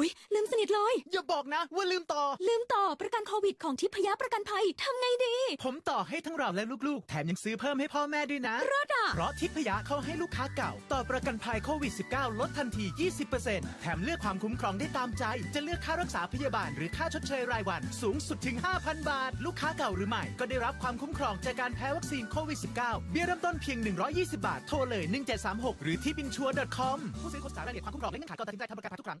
หุยลืมสนิทเลย อย่าบอกนะ ว่าลืมต่อ ลืมต่อประกันโควิดของทิพยประกันภัยทำไงดี ผมต่อให้ทั้งเราและลูกๆ แถมยังซื้อเพิ่มให้พ่อแม่ด้วยนะรอดอะเพราะทิพยะเขาให้ลูกค้าเก่า ต่อประกันภัยโควิด -19 ลดทันที 20%แถมเลือกความคุ้มครองได้ตามใจ จะเลือกค่ารักษาพยาบาล หรือค่าชดเชยรายวัน สูงสุดถึง 5,000 บาท ลูกค้าเก่าหรือใหม่ ก็ได้รับความคุ้มครองจากการแพ้วัคซีนโควิด -19 เบี้ยเริ่มต้นเพียง 120 บาท โทรเลย 1736 หรือที่บินชัวร์ .com ผู้ซื้อควรทราบรายละเอียดความคุ้มครองและเงื่อนไขก่อนตัดสินใจทำประกันภัยทุกครั้ง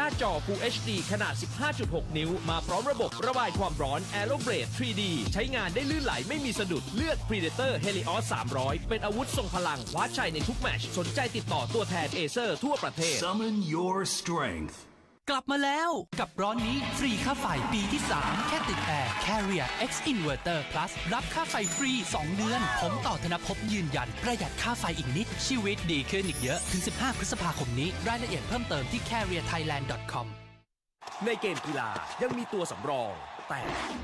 หน้าจอ Full HD ขนาด 15.6 นิ้ว มาพร้อมระบบระบายความร้อน Aeroblade 3D ใช้งานได้ลื่นไหลไม่มีสะดุด เลือก Predator Helios 300 เป็นอาวุธทรงพลังคว้าชัยในทุกแมตช์ สนใจติดต่อตัวแทนเอเซอร์ทั่วประเทศ Summon your strength. กลับมาแล้วกับร้อนนี้ฟรีค่าไฟปีที่ 3 แค่ติดแอร์ Carrier X Inverter Plus รับค่าไฟฟรี 2 เดือน ผมต่อธนภพยืนยัน ประหยัดค่าไฟอีกนิด ชีวิตดีขึ้นอีกเยอะ ถึง 15 พฤษภาคมนี้ รายละเอียดเพิ่มเติมที่ carrierthailand.com ในเกมกีฬายังมีตัวสำรอง แต่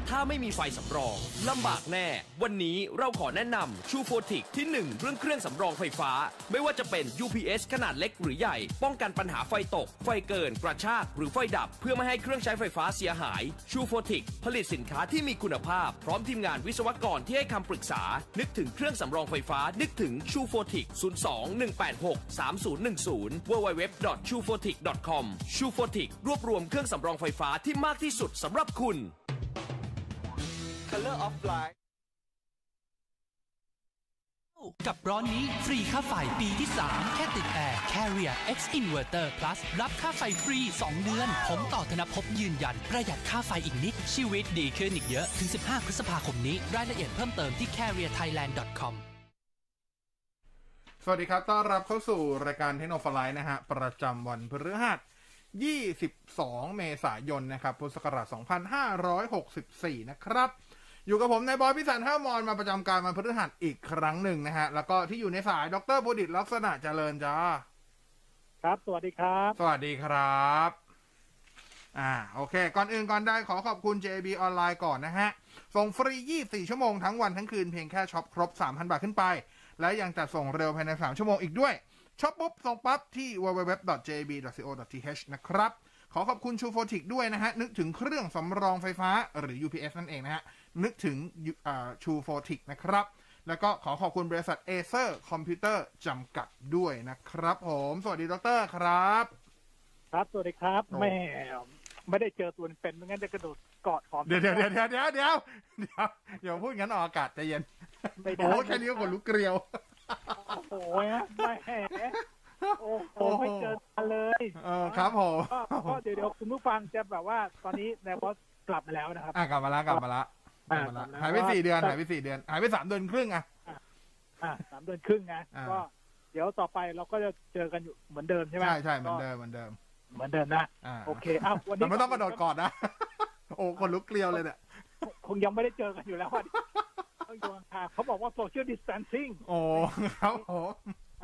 ถ้าไม่มีไฟสำรองลำบากแน่ วันนี้เราขอแนะนำชูโฟติกที่ 1 เรื่องเครื่องสำรองไฟฟ้า ไม่ว่าจะเป็น UPS ขนาดเล็กหรือใหญ่ ป้องกันปัญหาไฟตก ไฟเกิน กระชาก หรือไฟดับ เพื่อไม่ให้เครื่องใช้ไฟฟ้าเสียหายชูโฟติกผลิตสินค้าที่มีคุณภาพ พร้อมทีมงานวิศวกรที่ให้คำปรึกษา นึกถึงเครื่องสำรองไฟฟ้า นึกถึงชูโฟติก02 186 3010 www.chufotic.com ชูโฟติกรวบรวมเครื่องสำรองไฟฟ้าที่มากที่สุดสำหรับคุณ Color of Light กับร้อนนี้ฟรีค่าไฟปีที่ 3 แค่ติดแอร์ Carrier X Inverter Plus รับค่าไฟฟรี 2 เดือน ผมต่อธนภพยืนยัน ประหยัดค่าไฟอีกนิด ชีวิตดีขึ้นอีกเยอะ ถึง 15 พฤษภาคมนี้ รายละเอียดเพิ่มเติมที่ carrierthailand.com สวัสดีครับ ต้อนรับเข้าสู่รายการเทคโนโลยีนะฮะ ประจำวันพฤหัส22 เมษายนนะครับ พุทธศักราช 2564 นะครับ อยู่กับผมนายบอยพิสันห้ามอนมาประจำการวันพฤหัสอีกครั้งหนึ่งนะฮะ แล้วก็ที่อยู่ในสายดรบุดิตลักษณะเจริญจ้า ครับ สวัสดีครับ สวัสดีครับ อ่า โอเค ก่อนอื่นก่อนได้ขอขอบคุณ JB ออนไลน์ก่อนนะฮะ ส่งฟรี 24 ชั่วโมงทั้งวันทั้งคืนเพียงแค่ช็อปครบ 3,000 บาทขึ้นไป และยังจะส่งเร็วภายใน 3 ชั่วโมงอีกด้วยช็อปปุ๊บ ส่งปั๊บที่ www.jib.co.th นะครับขอขอบคุณชูโฟติกด้วยนะฮะ นึกถึงเครื่องสำรองไฟฟ้าหรือ UPS นั่นเองนะฮะ นึกถึงชูโฟติกนะครับ แล้วก็ขอขอบคุณบริษัทเอเซอร์คอมพิวเตอร์จำกัดด้วยนะครับผม สวัสดีดรครับ ครับ สวัสดีครับโอ้แม่ไม่ได้เจอตัวเป็นไม่งั้นจะกระโดดกอดหอมเดี๋ยวเดี๋ยวเดี๋ยวเดี๋ยวเดี๋ยวเดี๋ยวเดี๋ยวอย่าพูดงั้นออกอากาศใจเย็นไม่ได้โอ้แค่นี้ก็ขนลุกเกลียวโอ้โหไม่โอ้โหโอ้โหไม่เจอกันเลยเออครับผมก็ก็เดี๋ยวเดี๋ยวคุณผู้ฟังจะแบบว่าตอนนี้นายบอสกลับมาแล้วนะครับอะกลับมาละกลับมาละกลับ มาละอะหายไปสี่เดือนหายไปสี่เดือน หายไปสามเดือนครึ่งอะอ่าสามเดือนครึ่งนะอ่าก็เดี๋ยวต่อไปเราก็จะเจอกันอยู่เหมือนเดิมใช่ไหมใช่ใช่เหมือนเดิมเหมือนเดิม เหมือนเดิมนะอ่าโอเคอ้าววันนี้แต่ไม่ต้องกระโดดก่อนนะโอ้คนลุกเกลียวเลยเนี่ยคงยังไม่ได้เจอกันอยู่แล้ววันนี้ต้องอยู่ห่างๆเขาบอกว่า social distancing โอ้ครับผม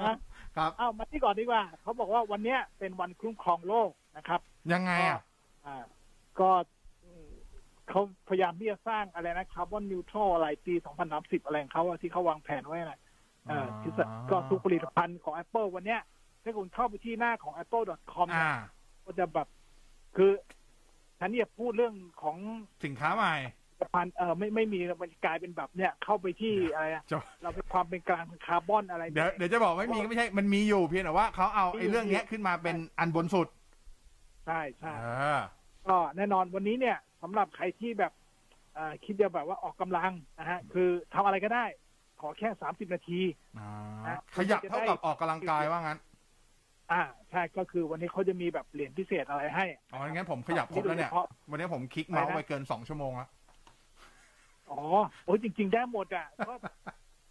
ฮะครับอ้าวมาที่ก่อนดีกว่า เขาบอกว่าวันเนี้ยเป็นวันคุ้มครองโลกนะครับ ยังไงอะอ่าก็อืม เขาพยายามที่จะสร้างอะไรนะคาร์บอนนิวทรัลอะไรปี2030อะไรของเขาอะที่เขาวางแผนไว้นะเออที่สะก็ทุกผลิตภัณฑ์ของ Apple วันเนี้ยถ้าคุณเข้าไปที่หน้าของ apple.com อ่าก็จะแบบคือฉันเนี่ยพูดเรื่องของสินค้าใหม่ผลิตภัณฑ์เออไม่ไม่มีมันกลายเป็นแบบเนี้ยเข้าไปที่อะไรอะจะเราเป็นความเป็นกลางเป็นคาร์บอนอะไรเดี๋ยวเดี๋ยวจะบอกไม่มีก็ไม่ใช่มันมีอยู่เพียงแต่ว่าเขาเอาไอ้เรื่องเนี้ยขึ้นมาเป็นอันบนสุด ใช่ใช่เออก็แน่นอนวันนี้เนี่ย สำหรับใครที่แบบเอ่อคิดจะแบบว่าออกกำลังนะฮะคือทำอะไรก็ได้ ขอแค่สามสิบนาทีอ่านะขยับเท่ากับออกกำลังกายว่างั้น อ่าใช่ก็คือวันนี้เขาจะมีแบบเหรียญพิเศษอะไรให้อ๋องั้นผมขยับครบแล้วเนี่ยโดฉพาะวันนี้ผมคลิกเมาส์อะไรนะไปเกินสองชั่วโมงแล้วอ๋อโอ้ยจริง ๆ ได้หมดอะก็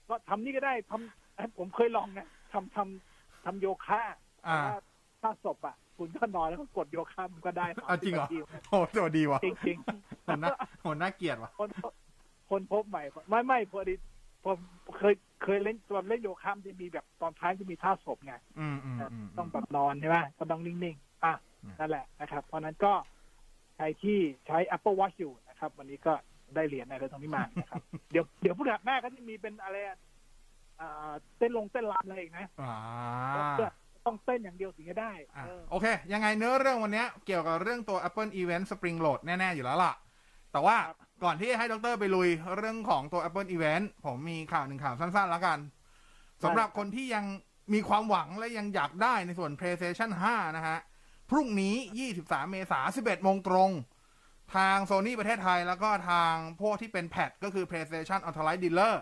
ก็ทำนี่ก็ได้ทำผมเคยลองนะทำทำทำโยคะอ่าแต่ว่า ถ้าศพอะ คุณก็นอนแล้วก็กดโยคะมันก็ได้เอาจริงเหรอ30นาทีโอ้ตัวดีว่ะจริงโหน่าโหน่าเกลียดว่ะๆคนคนพบใหม่ไม่ไม่พอดีผมเคยเคยเล่นตอนเล่นโยคะมันจะมีแบบตอนท้ายจะมีท่าศพไงอืมอืมอืมต้องแบบนอนใช่ไหมก็ต้องนิ่งอะนั่นแหละนะครับ เพราะฉะนั้นก็ใครที่ใช้ Apple Watch อยู่นะครับ วันนี้ก็ได้เหรียญอะไรตรงนี้มานะครับ เดี๋ยวเดี๋ยวผู้หน้าก็จะมีเป็นอะไรอะอ่าเต้นลงเต้นรำอะไรอีกนะอ่า ต้องเต้นอย่างเดียวถึงจะได้อะเออโอเค ยังไงเนื้อเรื่องวันเนี้ยเกี่ยวกับเรื่องตัว Apple Event Spring Load แน่ ๆ อยู่แล้วล่ะ แต่ว่าครับก่อนที่ให้ดรไปลุยเรื่องของตัว Apple Event ผมมีข่าวหนึ่งข่าวสั้น ๆ แล้วกันสำหรับคนที่ยังมีความหวังและยังอยากได้ในส่วน PlayStation 5 นะฮะ พรุ่งนี้ 23 เมษายน 11 โมงตรง ทาง Sony ประเทศไทยแล้วก็ทางพวกที่เป็นแพดก็คือ PlayStation Authorized Dealer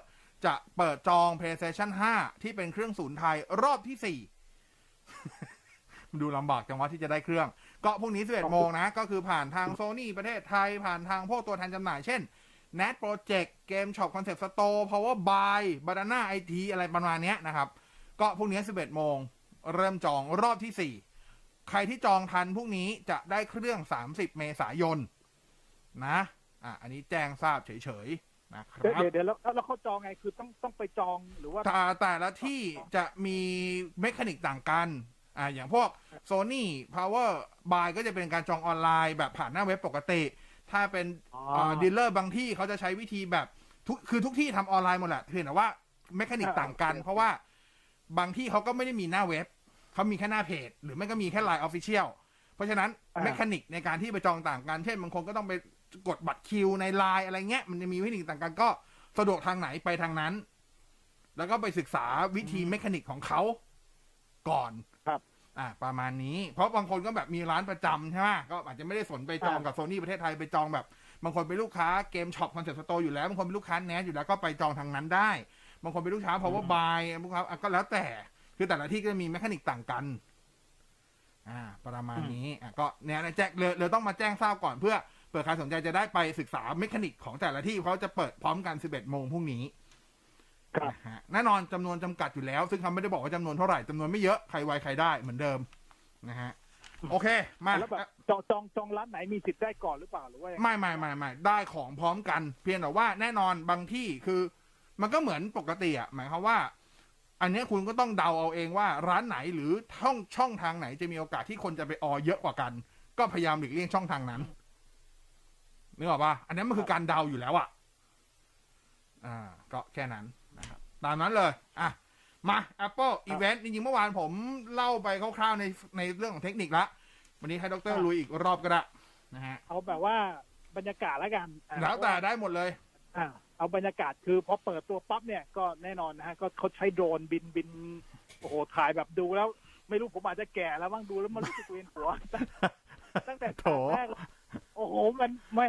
จะเปิดจอง PlayStation 5 ที่เป็นเครื่องศูนย์ไทยรอบที่ 4 ดูลำบากจังวะที่จะได้เครื่อง ก็พรุ่งนี้ 11 โมงนะ ก็คือผ่านทาง Sony ประเทศไทย ผ่านทางพวกตัวแทนจำหน่าย เช่น Nat Project Game Shop Concept Store Power Buy Banana IT อะไรประมาณเนี้ยนะครับ ก็พรุ่งนี้ 11 โมง เริ่มจองรอบที่ 4 ใครที่จองทันพรุ่งนี้จะได้เครื่อง 30 เมษายนนะอะอันนี้แจ้งทราบเฉยๆนะครัเดี๋ยวบเดี๋ยวเดี๋ยวแล้วแล้วเขาจองไงคือต้องต้องไปจองหรือว่าแต่แต่ละที่จะมี mechanic ต่างกัน อ่าอย่างพวก Sony Power Buy ก็จะเป็นการจองออนไลน์แบบผ่านหน้าเว็บปกติ ถ้าเป็นอ๋อ dealer บางที่เขาจะใช้วิธีแบบทุกคือทุกที่ทำออนไลน์หมดแหละเพียงแต่ว่า mechanic อ่าต่างกันโอเคเพราะว่าบางที่เขาก็ไม่ได้มีหน้าเว็บเขามีแค่หน้าเพจ หรือไม่ก็มีแค่ LINE Official เพราะฉะนั้น mechanic ในการที่ไปจองต่างกัน เช่นบางคนก็ต้องไปกดบัตรคิวในไลน์อะไรเงี้ย มันจะมีเทคนิคต่างกันก็สะดวกทางไหนไปทางนั้น แล้วก็ไปศึกษาวิธี mechanic ของเขาก่อนครับ อ่าประมาณนี้ เพราะบางคนก็แบบมีร้านประจำใช่ไหมก็อาจจะไม่ได้สนไปจองกับโซนี่ประเทศไทยไปจองแบบ บางคนเป็นลูกค้าเกมช็อป concept store อยู่แล้ว บางคนเป็นลูกค้า NADZ อยู่แล้วก็ไปจองทางนั้นได้ บางคนเป็นลูกค้า Power Buy ลูกค้าอะก็แล้วแต่ คือแต่ละที่ก็จะมี mechanic ต่างกัน อ่า ประมาณนี้อะก็เนี่ยนะแจ้งเลยเลยต้องมาแจ้งทราบก่อนเพื่อเผื่อใครสนใจจะได้ไปศึกษาเมคานิกของแต่ละที่เขาจะเปิดพร้อมกัน 11 โมงพรุ่งนี้ครับ นะฮะแน่นอนจำนวนจำกัดอยู่แล้ว ซึ่งเขาไม่ได้บอกว่าจำนวนเท่าไหร่จำนวนไม่เยอะใครไวใครได้เหมือนเดิมนะฮะโอเค มาแล้วแบบจองจองจองร้านไหนมีสิทธิ์ได้ก่อนหรือเปล่าหรือว่ายังไงไม่ไม่ไม่ไม่ได้ของพร้อมกัน เพียงแต่ว่าแน่นอนบางที่คือ มันก็เหมือนปกติอะหมายความว่า อันเนี้ยคุณก็ต้องเดาเอาเองว่าร้านไหนหรือช่องช่องทางไหนจะมีโอกาสที่คนจะไปออเยอะกว่ากัน ก็พยายามหลีกเลี่ยงช่องทางนั้นนึกออกปะอันนี้มันคือการเดาอยู่แล้วอะอ่า ก็แค่นั้นนะครับ ตามนั้นเลย อะ มา Apple Event จริงๆเมื่อวานผมเล่าไปคร่าวๆในในเรื่องของเทคนิคละ วันนี้ให้ดรลุยอีกรอบก็ได้นะฮะ เอาแบบว่าบรรยากาศแล้วกันอ่าแล้วแต่ได้หมดเลย อ่า เอาบรรยากาศคือพอเปิดตัวปั๊บเนี่ยก็แน่นอนนะฮะ ก็เขาใช้โดรนบินบิน โอ้โห ถ่ายแบบดูแล้ว ไม่รู้ผมอาจจะแก่แล้วบ้างดูแล้วมันรู้สึกเวียนหัว ตั้งแต่โถฉากแรกโอ้โห มันแหม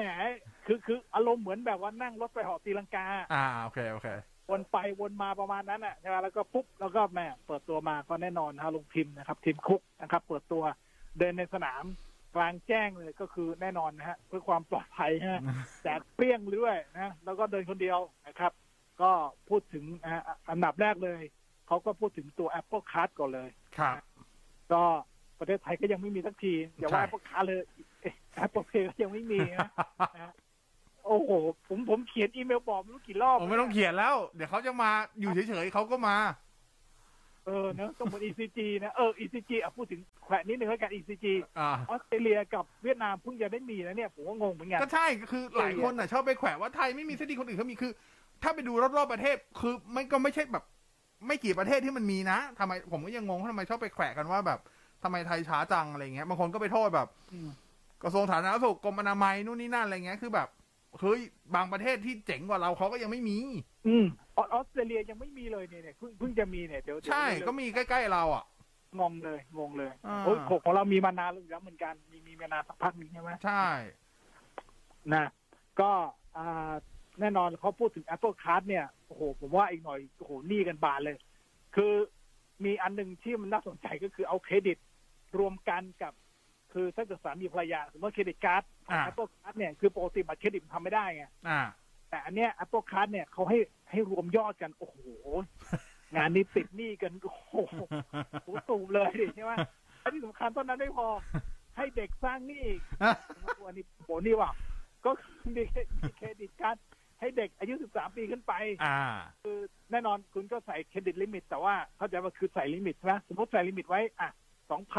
คือคืออารมณ์เหมือนแบบว่านั่งรถไปเหาะตีลังกา อ่า โอเค โอเค วนไปวนมาประมาณนั้นอะใช่ไหมแล้วก็ปุ๊บแล้วก็แม่เปิดตัวมาก็แน่นอนนะฮะลงทีมนะครับ ทีมคุกนะครับ เปิดตัวเดินในสนามกลางแจ้งเลยก็คือแน่นอนนะฮะเพื่อความปลอดภัยฮะแจกเปรี้ยงด้วยนะแล้วก็เดินคนเดียวนะครับ ก็พูดถึงนะฮะอันดับแรกเลยเขาก็พูดถึงตัว Apple Card ก่อนเลยครับก็ประเทศไทยก็ยังไม่มีสักทีอย่าว่าใช่ Apple Card เลย Apple Pay ก็ยังไม่มีนะนะฮะ โอ้โหผมผมเขียนอีเมลบอกไม่รู้กี่รอบผมไม่ต้องเขียนแล้ว เดี๋ยวเขาจะมาอยู่เฉยๆเขาก็มา เออเนอะต้องเหมือน ECG นะเออ ECG อะพูดถึงแขวะนิดนึงแล้วกัน ECG อ่าออสเตรเลียกับเวียดนามเพิ่งจะได้มีนะเนี่ยผมก็งงเหมือนกันก็ใช่คือหลายคนน่ะชอบไปแขวะว่าไทยไม่มีสักทีคนอื่นเขามีคือ ถ้าไปดูรอบๆประเทศคือไม่ก็ไม่ใช่แบบ ไม่กี่ประเทศที่มันมีนะทำไมผมก็ยังงงว่าทำไมชอบไปแขวะกันว่าแบบทำไมไทยช้าจังอะไรเงี้ยบางคนก็ไปโทษแบบอืมกระทรวงสาธารณสุขกรมอนามัยนู่นนี่นั่นอะไรเงี้ยคือแบบ เฮ้ยบางประเทศที่เจ๋งกว่าเราเขาก็ยังไม่มี อืมออออสเตรเลียยังไม่มีเลยเนี่ยเนี่ยเพิ่งเพิ่งจะมีเนี่ยเดี๋ยวเดี๋ยวใช่เดี๋ยวก็มีใกล้ๆเราอะงงเลยงงเลยอ่าโอ้ยของของเรามีมานานแล้วเหมือนกันมีมีมานานสักพักหนึงใช่ไหมใช่ นะ ก็อ่าแน่นอนเขาพูดถึง Apple Card เนี่ยโอ้โหผมว่าอีกหน่อยโอ้โหหนี่กันบานเลย คือมีอันหนึ่งที่มันน่าสนใจก็คือเอาเครดิตรวมกันกับ คือถ้าเกิดสามีภรรยาสมมติว่าเครดิตการ์ดของอ่า Apple Card เนี่ยคือปกติบัตรเครดิตมันทำไม่ได้ไงอ่าแต่อันเนี้ย Apple Card เนี่ยเขาให้ให้รวมยอดกันโอ้โหงานนี้ติดหนี้กันโอ้โหโหสูบเลยดิใช่ไหมอันที่สำคัญต้นนั้นไม่พอ ให้เด็กสร้างหนี้อีกอันนี้โหนี่ว่ะก็คือมี credit card ให้เด็กอายุ 13 ปีขึ้นไป อ่า คือแน่นอนคุณก็ใส่ credit limit แต่ว่าเข้าใจว่าคือใส่ limit ใช่ไหมสมมติใส่ limit ไว้ อะ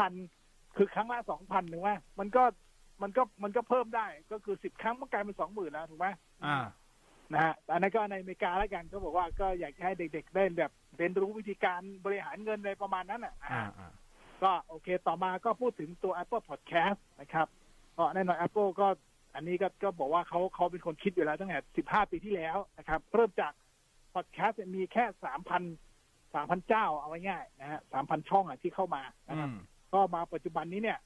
2,000 คือครั้งละสองพันถูกไหมมันก็มันก็มันก็เพิ่มได้ก็คือสิบครั้งมันกลายเป็นสองหมื่นแล้วถูกไหมอ่านะฮะอันนั้นก็ในอเมริกาแล้วกันเขาบอกว่าก็อยากจะให้เด็กๆได้แบบเรียนรู้วิธีการบริหารเงินในประมาณนั้นอะอ่าอ่าก็โอเคต่อมาก็พูดถึงตัว Apple Podcast นะครับก็แน่นอน Apple ก็อันนี้ก็ก็บอกว่าเขาเขาเป็นคนคิดอยู่แล้วตั้งแต่15ปีที่แล้วนะครับ เริ่มจาก Podcast เนี่ยมีแค่3,000 3,000เจ้าเอาไว้ง่ายนะฮะ3,000ช่องอะที่เข้ามานะอืครับม ก็มาปัจจุบันนี้เนี่ย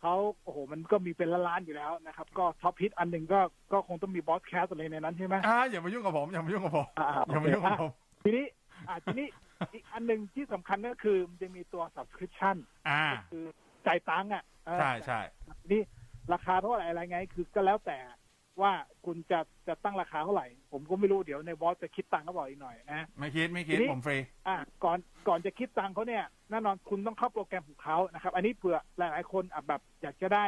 เขาโอ้โหมันก็มีเป็นล้านๆอยู่แล้วนะครับ ก็ top hit อันหนึ่งก็ก็คงต้องมีพอดแคสต์อะไรในนั้นใช่ไหมอ่าอย่ามายุ่งกับผมอย่ามายุ่งกับผมอ่าอย่ามายุ่งกับผมทีนี้อ่าทีนี้อีกอันหนึ่งที่สำคัญก็คือมันจะมีตัว subscription อ่าก็คือจ่ายตังค์อะเออใช่ใช่นี่ราคาเท่าไหร่อะไรไง คือก็แล้วแต่ว่าคุณจะจะตั้งราคาเท่าไหร่ ผมก็ไม่รู้เดี๋ยวในบอสจะคิดตังค์เขาบอกอีกหน่อยนะไม่คิดไม่คิดทีนี้ผมฟรีอะก่อนก่อนจะคิดตังค์เขาเนี่ยแน่นอนคุณต้องเข้าโปรแกรมของเขานะครับ อันนี้เผื่อหลาย ๆ คนอะแบบอยากจะได้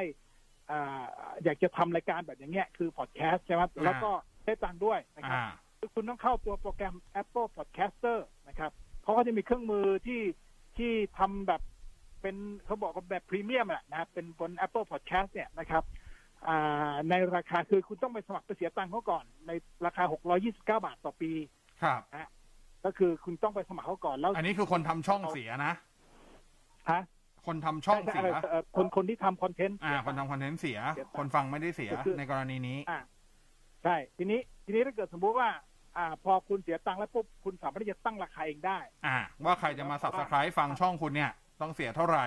อ่าอยากจะทำรายการแบบอย่างเงี้ยคือพอดแคสต์ใช่ไหมแล้วก็ได้ตังค์ด้วยนะครับอ่าคือคุณต้องเข้าตัวโปรแกรม Apple Podcaster นะครับเขาก็จะมีเครื่องมือที่ที่ทำแบบเป็นเขาบอกว่าแบบพรีเมียมอะนะครับเป็นบน Apple Podcast เนี่ยนะครับอ่า ในราคาคือคุณต้องไปสมัครไปเสียตังค์เขาก่อน ในราคา 629 บาทต่อปี ครับก็คือคุณต้องไปสมัครเขาก่อนแล้ว อันนี้คือคนทำช่องเสียนะฮะคนทำช่องใช่เสียใช่เอ่อคนคนที่ทำคอนเทนต์อ่า คนทำคอนเทนต์เสียเสียตังค์คนฟังไม่ได้เสียก็คือในกรณีนี้ อ่าใช่ทีนี้ทีนี้ถ้าเกิดสมมุติว่า อ่า พอคุณเสียตังค์แล้วปุ๊บคุณสามารถที่จะตั้งราคาเองได้ อ่า ว่าใครจะมา subscribe ฟังช่องคุณเนี่ย ต้องเสียเท่าไหร่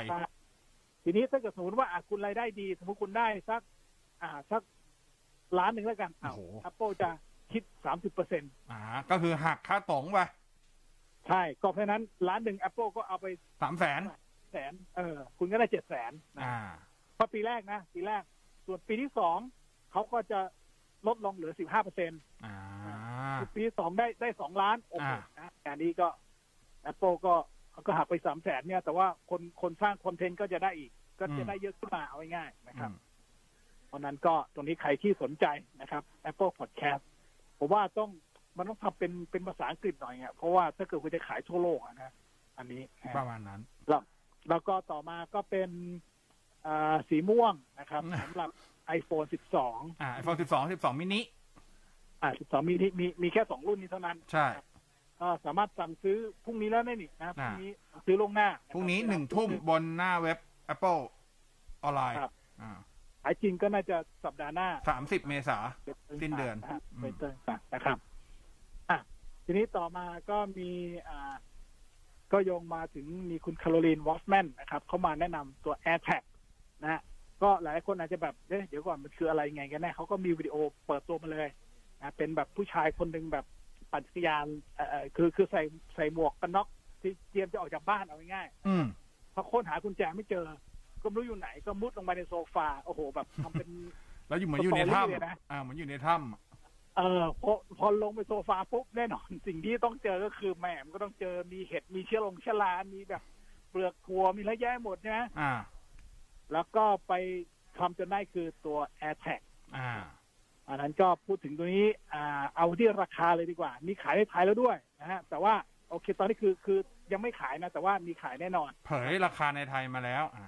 ทีนี้ถ้าเกิดสมมติว่าอะคุณรายได้ดี สมมติคุณได้สัก อ่าสักล้านหนึ่งแล้วกันอ้าวโอ้โห Apple จะคิดสามสิบเปอร์เซ็นอ่า ก็คือหักค่าตรงไปใช่ ก็เพราะฉะนั้นล้านหนึ่ง Apple ก็เอาไปสามแสนแสนเออ คุณก็ได้เจ็ดแสนนะอ่าเพราะปีแรกนะ ปีแรก ส่วนปีที่สองเขาก็จะลดลงเหลือสิบห้าเปอร์เซ็นอ่าปีที่สองได้ได้สองล้านโอ้โหอ่านะอันนี้ก็ Apple ก็ก็หักไปสามแสนเนี่ย แต่ว่าคนคนสร้างคอนเทนต์ก็จะได้อีก ก็จะได้เยอะขึ้นมาเอาง่ายๆนะครับอืม เพราะนั้นก็ตรงนี้ใครที่สนใจนะครับ Apple Podcast ผมว่าต้องมันต้องทำเป็นเป็นภาษาอังกฤษหน่อยอะเพราะว่าถ้าเกิดคุณจะขายทั่วโลกอะนะ อันนี้นะประมาณนั้น แล้วแล้วก็ต่อมาก็เป็นอ่าสีม่วงนะครับอืมสำหรับ iPhone 12 อ่า iPhone 12 12 มินิอ่า 12มีที่มีมีแค่สองรุ่นนี้เท่านั้น ใช่ก็สามารถสั่งซื้อพรุ่งนี้แล้วได้นี่นะพอ่ารุ่งนี้ซื้อลวงหน้า พรุ่งนี้ะคบหนึ่งทุ่มบนหน้าเว็บ Apple ออนไลน์ครับอ่าขายจริงก็น่าจะสัปดาห์หน้าสามสิบเมษาสิ้นเดือนะฮะอืมเป็นต้นไปนะครับอะทีนี้ต่อมาก็มีอ่าก็โยงมาถึงมีคุณคาโรลีนวอสแมนนะครับ เขามาแนะนำตัว AirTag นะฮะก็หลายคนอาจจะแบบเอ๊ะเดี๋ยวก่อนมันคืออะไรไงกันแน่เขาก็มีวิดีโอเปิดตัวมาเลยนะเป็นแบบผู้ชายคนหนึ่งแบบปั่นจักรยานเอ่อเอ่อคือคือใส่ใส่หมวกกันน็อกที่เตรียมจะออกจากบ้านเอาง่ายๆอืมพอค้นหากุญแจไม่เจอ ก็ไม่รู้อยู่ไหนก็มุดลงไปในโซฟาโอ้โหแบบทำเป็น แล้วอยู่เหมือนอยู่ในสตอรี่เลยนะถ้ำอ่าเหมือนอยู่ในถ้ำเออพอพอลงไปโซฟาปุ๊บแน่นอน สิ่งที่ต้องเจอก็คือแหมมนก็ต้องเจอมีเห็ดมีเชื้อลงเชื้อรามีแบบ เปลือกถั่วมีอะไรแย่หมดใช่ไหมอ่า แล้วก็ไปทำจนได้คือตัว AirTag อ่าอันนั้นก็พูดถึงตัวนี้ อ่า เอาที่ราคาเลยดีกว่า มีขายในไทยแล้วด้วยนะฮะ แต่ว่าโอเค ตอนนี้คือคือยังไม่ขายนะ แต่ว่ามีขายแน่นอน เผยราคาในไทยมาแล้ว อ่า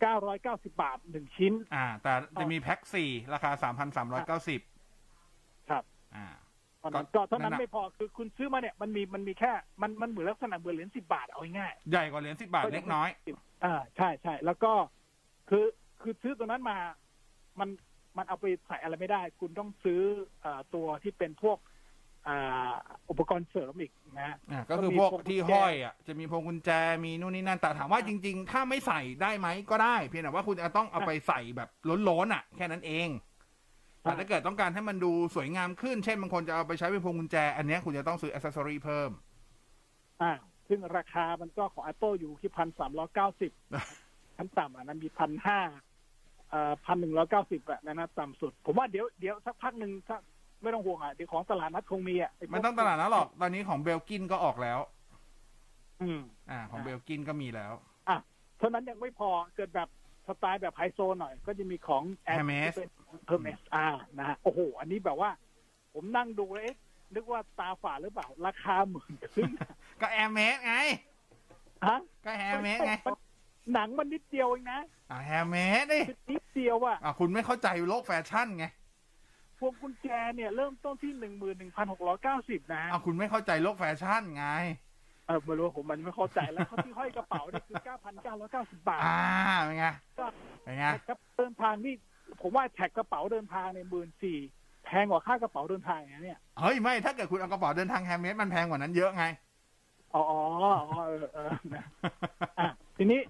990 บาทหนึ่งชิ้น อ่า แต่จะมีแพ็คสี่ราคาสามพันสามร้อยเก้าสิบครับ อ่าตอนนั้นก็ก็เท่านั้นนั่นน่ะไม่พอคือคุณซื้อมาเนี่ยมันมีมันมีแค่มันมันเหมือนลักษณะเหมือนเหรียญสิบาทเอาง่ายใหญ่กว่าเหรียญสิบบาทเล็กน้อยๆอ่าใช่ใช่แล้วก็คือคือซื้อตัวนั้นมา มันมันเอาไปใส่อะไรไม่ได้ คุณต้องซื้อเอ่อตัวที่เป็นพวก อ่าอุปกรณ์เสริมอีกนะอ่าก็คือพวกที่ห้อยอะจะมีพวงกุญแจมีนู่นนี่นั่นแต่ถามว่าจริง ๆ ถ้าไม่ใส่ได้ไหมก็ได้ เพียงแต่ว่าคุณจะต้องเอาไปใส่แบบล้นๆอะ แค่นั้นเองแต่ถ้าเกิดต้องการให้มันดูสวยงามขึ้น เช่นบางคนจะเอาไปใช้เป็นพวงกุญแจ อันเนี้ยคุณจะต้องซื้ออ c เซ s ซอรีเพิ่ม อ่า ซึ่งราคามันก็ของ Apple อยู่ที่พันสามร้อยเก้าสิบขั้นต่ำอะนั้นมีพันห้าเอ่อพันหนึ่งร้อยเก้าสิบอะนะนะต่ำสุด ผมว่าเดี๋ยวเดี๋ยวสักพักหนึ่งถ้า ไม่ต้องห่วงอะเดี๋ยวของตลาดนัดคงมีอะพวกไม่ต้องตลาดนะหรอกตอนนี้ของเบลกินก็ออกแล้ว อืม อ่า ของเบลกินก็มีแล้วเท่านั้นยังไม่พอเกิดแบบสไตล์แบบไฮโซหน่อย ก็จะมีของ Hermes เ e r m e s อ่านะฮะโอ้โห อันนี้แบบว่า ผมนั่งดูเลยเอ๊ะนึกว่าตาฝาดหรือเปล่า ราคาหมื่นครึ่งก็ Hermès ไงฮะก็ Hermès ไงมันหนังมันนิดเดียวเองนะอ่า handmade ดิคือนิดเดียวอะอ่าคุณไม่เข้าใจโลกแฟชั่นไง พวงกุญแจเนี่ยเริ่มต้นที่หนึ่งหมื่นหนึ่งพันหกร้อยเก้าสิบนะอ่าคุณไม่เข้าใจโลกแฟชั่นไงเออไม่รู้ผมมันไม่เข้าใจแล้วเขาที่ห้อยกระเป๋าเนี่ยคือเก้าพันเก้าร้อยเก้าสิบบาท อ่าเป็นไงก็เป็นไงครับเดินทางนี่ผมว่าแท็กกระเป๋าเดินทางในหมื่นสี่แพงกว่าค่ากระเป๋าเดินทางนะเนี่ยเฮ้ยไม่ถ้าเกิดคุณเอากระเป๋าเดินทาง handmade มันแพงกว่านั้นเยอะไงอ๋ออ๋ออ๋อเออเออนะอะทีนี้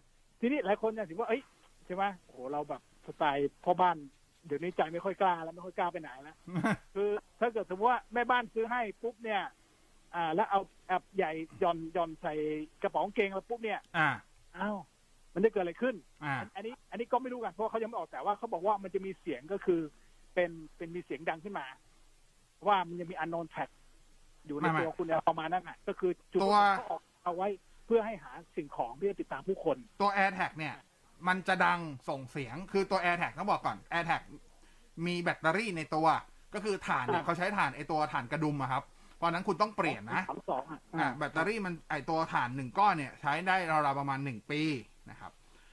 ทีนี้หลายคนเนี่ยถือว่าเอ้ยใช่ไหมโอ้โหเราแบบสไตล์พ่อบ้าน เดี๋ยวนี้ใจไม่ค่อยกล้าแล้วไม่ค่อยกล้าไปไหนแล้วคือถ้าเกิดสมมติว่าแม่บ้านซื้อให้ปุ๊บเนี่ย อ่า แล้วเอาแอปใหญ่หย่อนหย่อนใส่กระเป๋ากางเกงแล้วปุ๊บเนี่ย อ่าอ้าวมันจะเกิดอะไรขึ้นอ่าอันอันนี้ อันนี้ก็ไม่รู้กันเพราะเขายังไม่ออกแต่ว่าเขาบอกว่ามันจะมีเสียงก็คือเป็นเป็นมีเสียงดังขึ้นมา ว่ามันยังมีอันนอนแท็กอยู่ในไม่ไม่ตัวคุณเนี่ยประมาณนั้นอะ ก็คือจุดตัวประสงค์เขาออกเอาไว้เพื่อให้หาสิ่งของที่จะติดตามผู้คน ตัว AirTag เนี่ย มันจะดังส่งเสียงคือตัว AirTag ต้องบอกก่อน AirTag มีแบตเตอรี่ในตัว ก็คือถ่านเนี่ยอ่าเขาใช้ถ่านไอตัวถ่านกระดุมอะครับ เพราะฉะนั้นคุณต้องเปลี่ยนนะสามสองอะอ่าแบตเตอรี่มันไอตัวถ่านหนึ่งก้อนเนี่ย ใช้ได้ราวๆประมาณหนึ่งปีนะครับ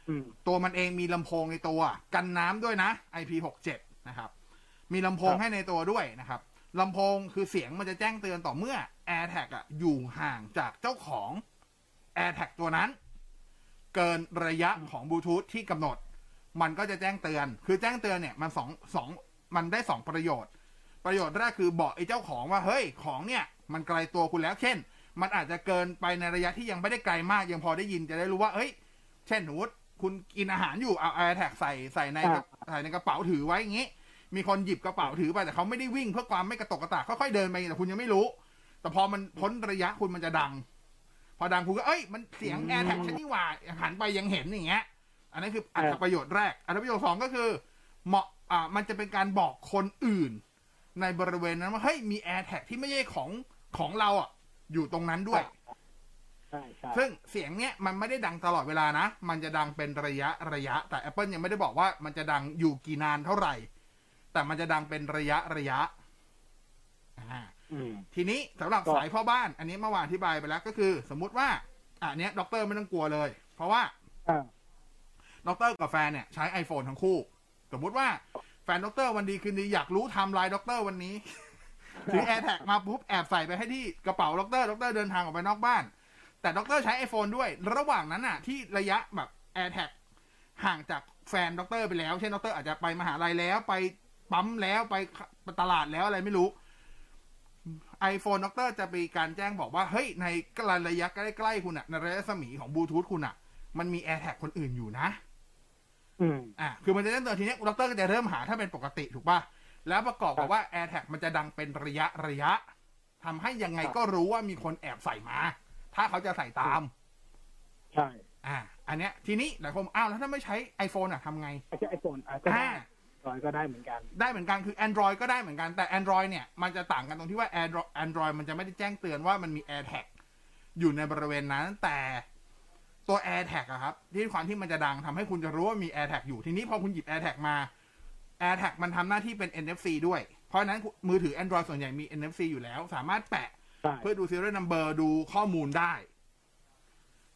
อืม ตัวมันเองมีลำโพงในตัว กันน้ำด้วยนะ IP67 นะครับ มีลำโพงครับ ให้ในตัวด้วยนะครับลำโพงคือเสียงมันจะแจ้งเตือนต่อเมื่อ AirTag อะอยู่ห่างจากเจ้าของ AirTag ตัวนั้น เกินระยะของบลูทูธที่กำหนด มันก็จะแจ้งเตือน คือแจ้งเตือนเนี่ยมันสองสองมันได้สองประโยชน์ ประโยชน์แรกคือบอกไอ้เจ้าของว่าเฮ้ยของเนี่ยมันไกลตัวคุณแล้วเช่น มันอาจจะเกินไปในระยะที่ยังไม่ได้ไกลมาก ยังพอได้ยินจะได้รู้ว่าเฮ้ย เช่นหนูคุณกินอาหารอยู่เอา AirTag ใส่ใส่ในกระใส่ในกระเป๋าถือไว้อย่างงี้ มีคนหยิบกระเป๋าถือไปแต่เขาไม่ได้วิ่งเพื่อความไม่กระตกกระตากค่อยๆเดินไปแต่คุณยังไม่รู้ แต่พอมันพ้นระยะคุณมันจะดัง พอดังคุณก็เอ้ยมันเสียง AirTag ฉันนี่หว่าหันไปยังเห็นอย่างเงี้ย อันนั้นคืออรรถประโยชน์แรก อรรถประโยชน์สองก็คือ เหมาะอ่ามันจะเป็นการบอกคนอื่น ในบริเวณนั้นว่าเฮ้ยมี AirTag ที่ไม่ใช่ของของเราอะอยู่ตรงนั้นด้วยใช่ใช่ซึ่งเสียงเนี้ยมันไม่ได้ดังตลอดเวลานะ มันจะดังเป็นระยะระยะ แต่ Apple ยังไม่ได้บอกว่ามันจะดังอยู่กี่นานเท่าไหร่ แต่มันจะดังเป็นระยะระยะอ่าอืม ทีนี้สำหรับก็สายพ่อบ้าน อันนี้เมื่อวานอธิบายไปแล้วก็คือ สมมุติว่าอะอันเนี้ยด็อกเตอร์ไม่ต้องกลัวเลย เพราะว่าอ่าด็อกเตอร์กับแฟนเนี่ยใช้ iPhone ทั้งคู่ สมมุติว่าแฟนด็อกเตอร์วันดีคืนดีอยากรู้ไทม์ไลน์ด็อกเตอร์วันนี้ถือ AirTag มาปุ๊บแอบใส่ไปให้ที่กระเป๋าด็อกเตอร์ด็อกเตอร์เดินทางออกไปนอกบ้าน แต่ด็อกเตอร์ใช้ iPhone ด้วย ระหว่างนั้นน่ะ ที่ระยะแบบ AirTag ห่างจากแฟนด็อกเตอร์ไปแล้ว เช่นด็อกเตอร์อาจจะไปมหาลัยแล้วไปปั๊มแล้วไปตลาดแล้วอะไรไม่รู้ iPhone ด็อกเตอร์จะมีการแจ้งบอกว่า เฮ้ย ในระยะใกล้ ๆ คุณอะในระยะรัศมีของบลูทูธคุณอะมันมี AirTag คนอื่นอยู่นะอืมอะคือมันจะเริ่มเตือนทีเนี้ยด็อกเตอร์ก็จะเริ่มหาถ้าเป็นปกติถูกป่ะ แล้วประกอบกับว่า AirTag มันจะดังเป็นระยะระยะทำให้ยังไงก็รู้ว่ามีคนแอบใส่มา ถ้าเขาจะใส่ตาม ใช่ อ่า อันเนี้ย ทีนี้หลายคนอ้าวแล้วถ้าไม่ใช้ iPhone อะทำไงไม่ใช่ไอโฟนอะก็ได้อ่า รอยก็ได้เหมือนกัน ได้เหมือนกันคือ Android ก็ได้เหมือนกันแต่ Android เนี่ย มันจะต่างกันตรงที่ว่า Android Android มันจะไม่ได้แจ้งเตือนว่ามันมี AirTag อยู่ในบริเวณนั้น แต่ตัว AirTag อะครับ ที่ความที่มันจะดังทำให้คุณจะรู้ว่ามี AirTag อยู่ทีนี้พอคุณหยิบ AirTag มา AirTag มันทำหน้าที่เป็น NFC ด้วย เพราะฉะนั้นมือถือ Android ส่วนใหญ่มี NFC อยู่แล้ว สามารถแปะ ใช่ เพื่อดู serial number ดูข้อมูลได้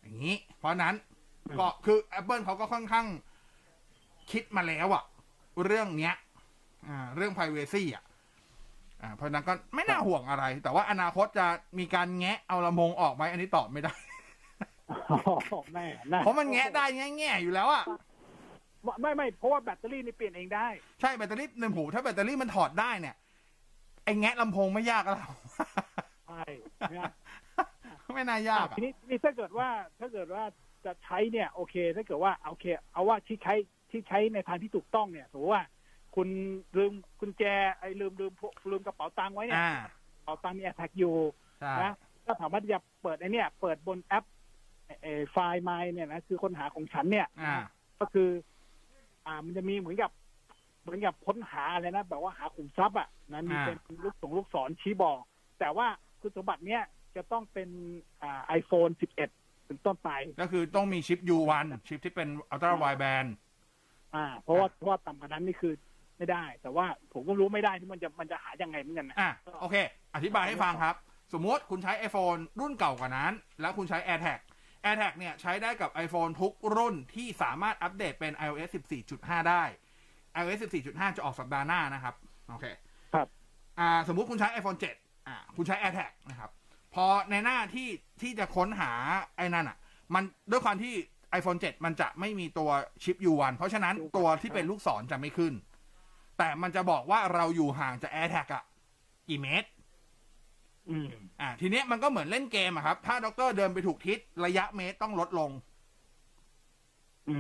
อย่างนี้ เพราะฉะนั้น ก็คือ Apple เขาก็ค่อนข้างคิดมาแล้วอะ เรื่องเนี้ยอ่าเรื่อง privacy อะอ่าเพราะฉะนั้นก็ไม่น่าห่วงอะไร แต่ว่าอนาคตจะมีการแงะเอาลำโพงออกไหมอันนี้ตอบไม่ได้แม่น่าเพราะมันแงะได้แง่แง่ๆอยู่แล้วอะไม่ไม่เพราะว่าแบตเตอรี่นี่เปลี่ยนเองได้ ใช่แบตเตอรี่หนึ่งหูถ้าแบตเตอรี่มันถอดได้เนี่ย ไอ้แงะลำโพงไม่ยากแล้วใช่นะไม่น่ายากอะทีนี้ทีนี้ถ้าเกิดว่าถ้าเกิดว่าจะใช้เนี่ย โอเค ถ้าเกิดว่าโอเค เอาว่าที่ใช้ ที่ใช้ในทางที่ถูกต้องเนี่ยสมมติว่า คุณลืมกุญแจไอ้ลืมลืมพวกลืมกระเป๋าตังค์ไว้เนี่ยอ่ากระเป๋าตังค์มีแอทแทกอยู่ใช่นะก็สามารถที่จะเปิดไอ้เนี่ยเปิดบนแอปเอ่อไฟล์ไมเนี่ยนะคือค้นหาของฉันเนี่ยอ่าก็คือ อ่ามันจะมีเหมือนกับเหมือนกับค้นหาอะไรนะแบบว่าหาขุมทรัพย์อะนะมีอ่าเป็นลูกศรลูกศรชี้บอก แต่ว่าคุณสมบัติเนี้ยจะต้องเป็นอ่าไอโฟน11ถึงต้นไป ก็คือต้องมีชิป U1 ชิปที่เป็น Ultra Wideband อ่า เพราะว่าเพราะว่าต่ำกว่านั้นนี่คือไม่ได้ แต่ว่าผมก็รู้ไม่ได้ที่มันจะมันจะหายังไงเหมือนกันนะอะโอเค อธิบายให้ฟังครับ สมมติคุณใช้ iPhone รุ่นเก่ากว่านั้น แล้วคุณใช้ AirTag AirTag เนี่ยใช้ได้กับ iPhone ทุกรุ่นที่สามารถอัปเดตเป็น iOS 14.5 ได้ iOS 14.5 จะออกสัปดาห์หน้านะครับ โอเค ครับ อ่า สมมุติคุณใช้ iPhone 7 อ่า คุณใช้ AirTag นะครับ พอในหน้าที่ที่จะค้นหาไอ้นั่นอะ มันด้วยความที่ iPhone 7 มันจะไม่มีตัวชิป U1 เพราะฉะนั้นตัวที่เป็นลูกศรจะไม่ขึ้น แต่มันจะบอกว่าเราอยู่ห่างจาก AirTag อะกี่เมตรอืมอ่า ทีเนี้ยมันก็เหมือนเล่นเกมอะครับ ถ้าด็อกเตอร์เดินไปถูกทิศระยะเมตรต้องลดลง อื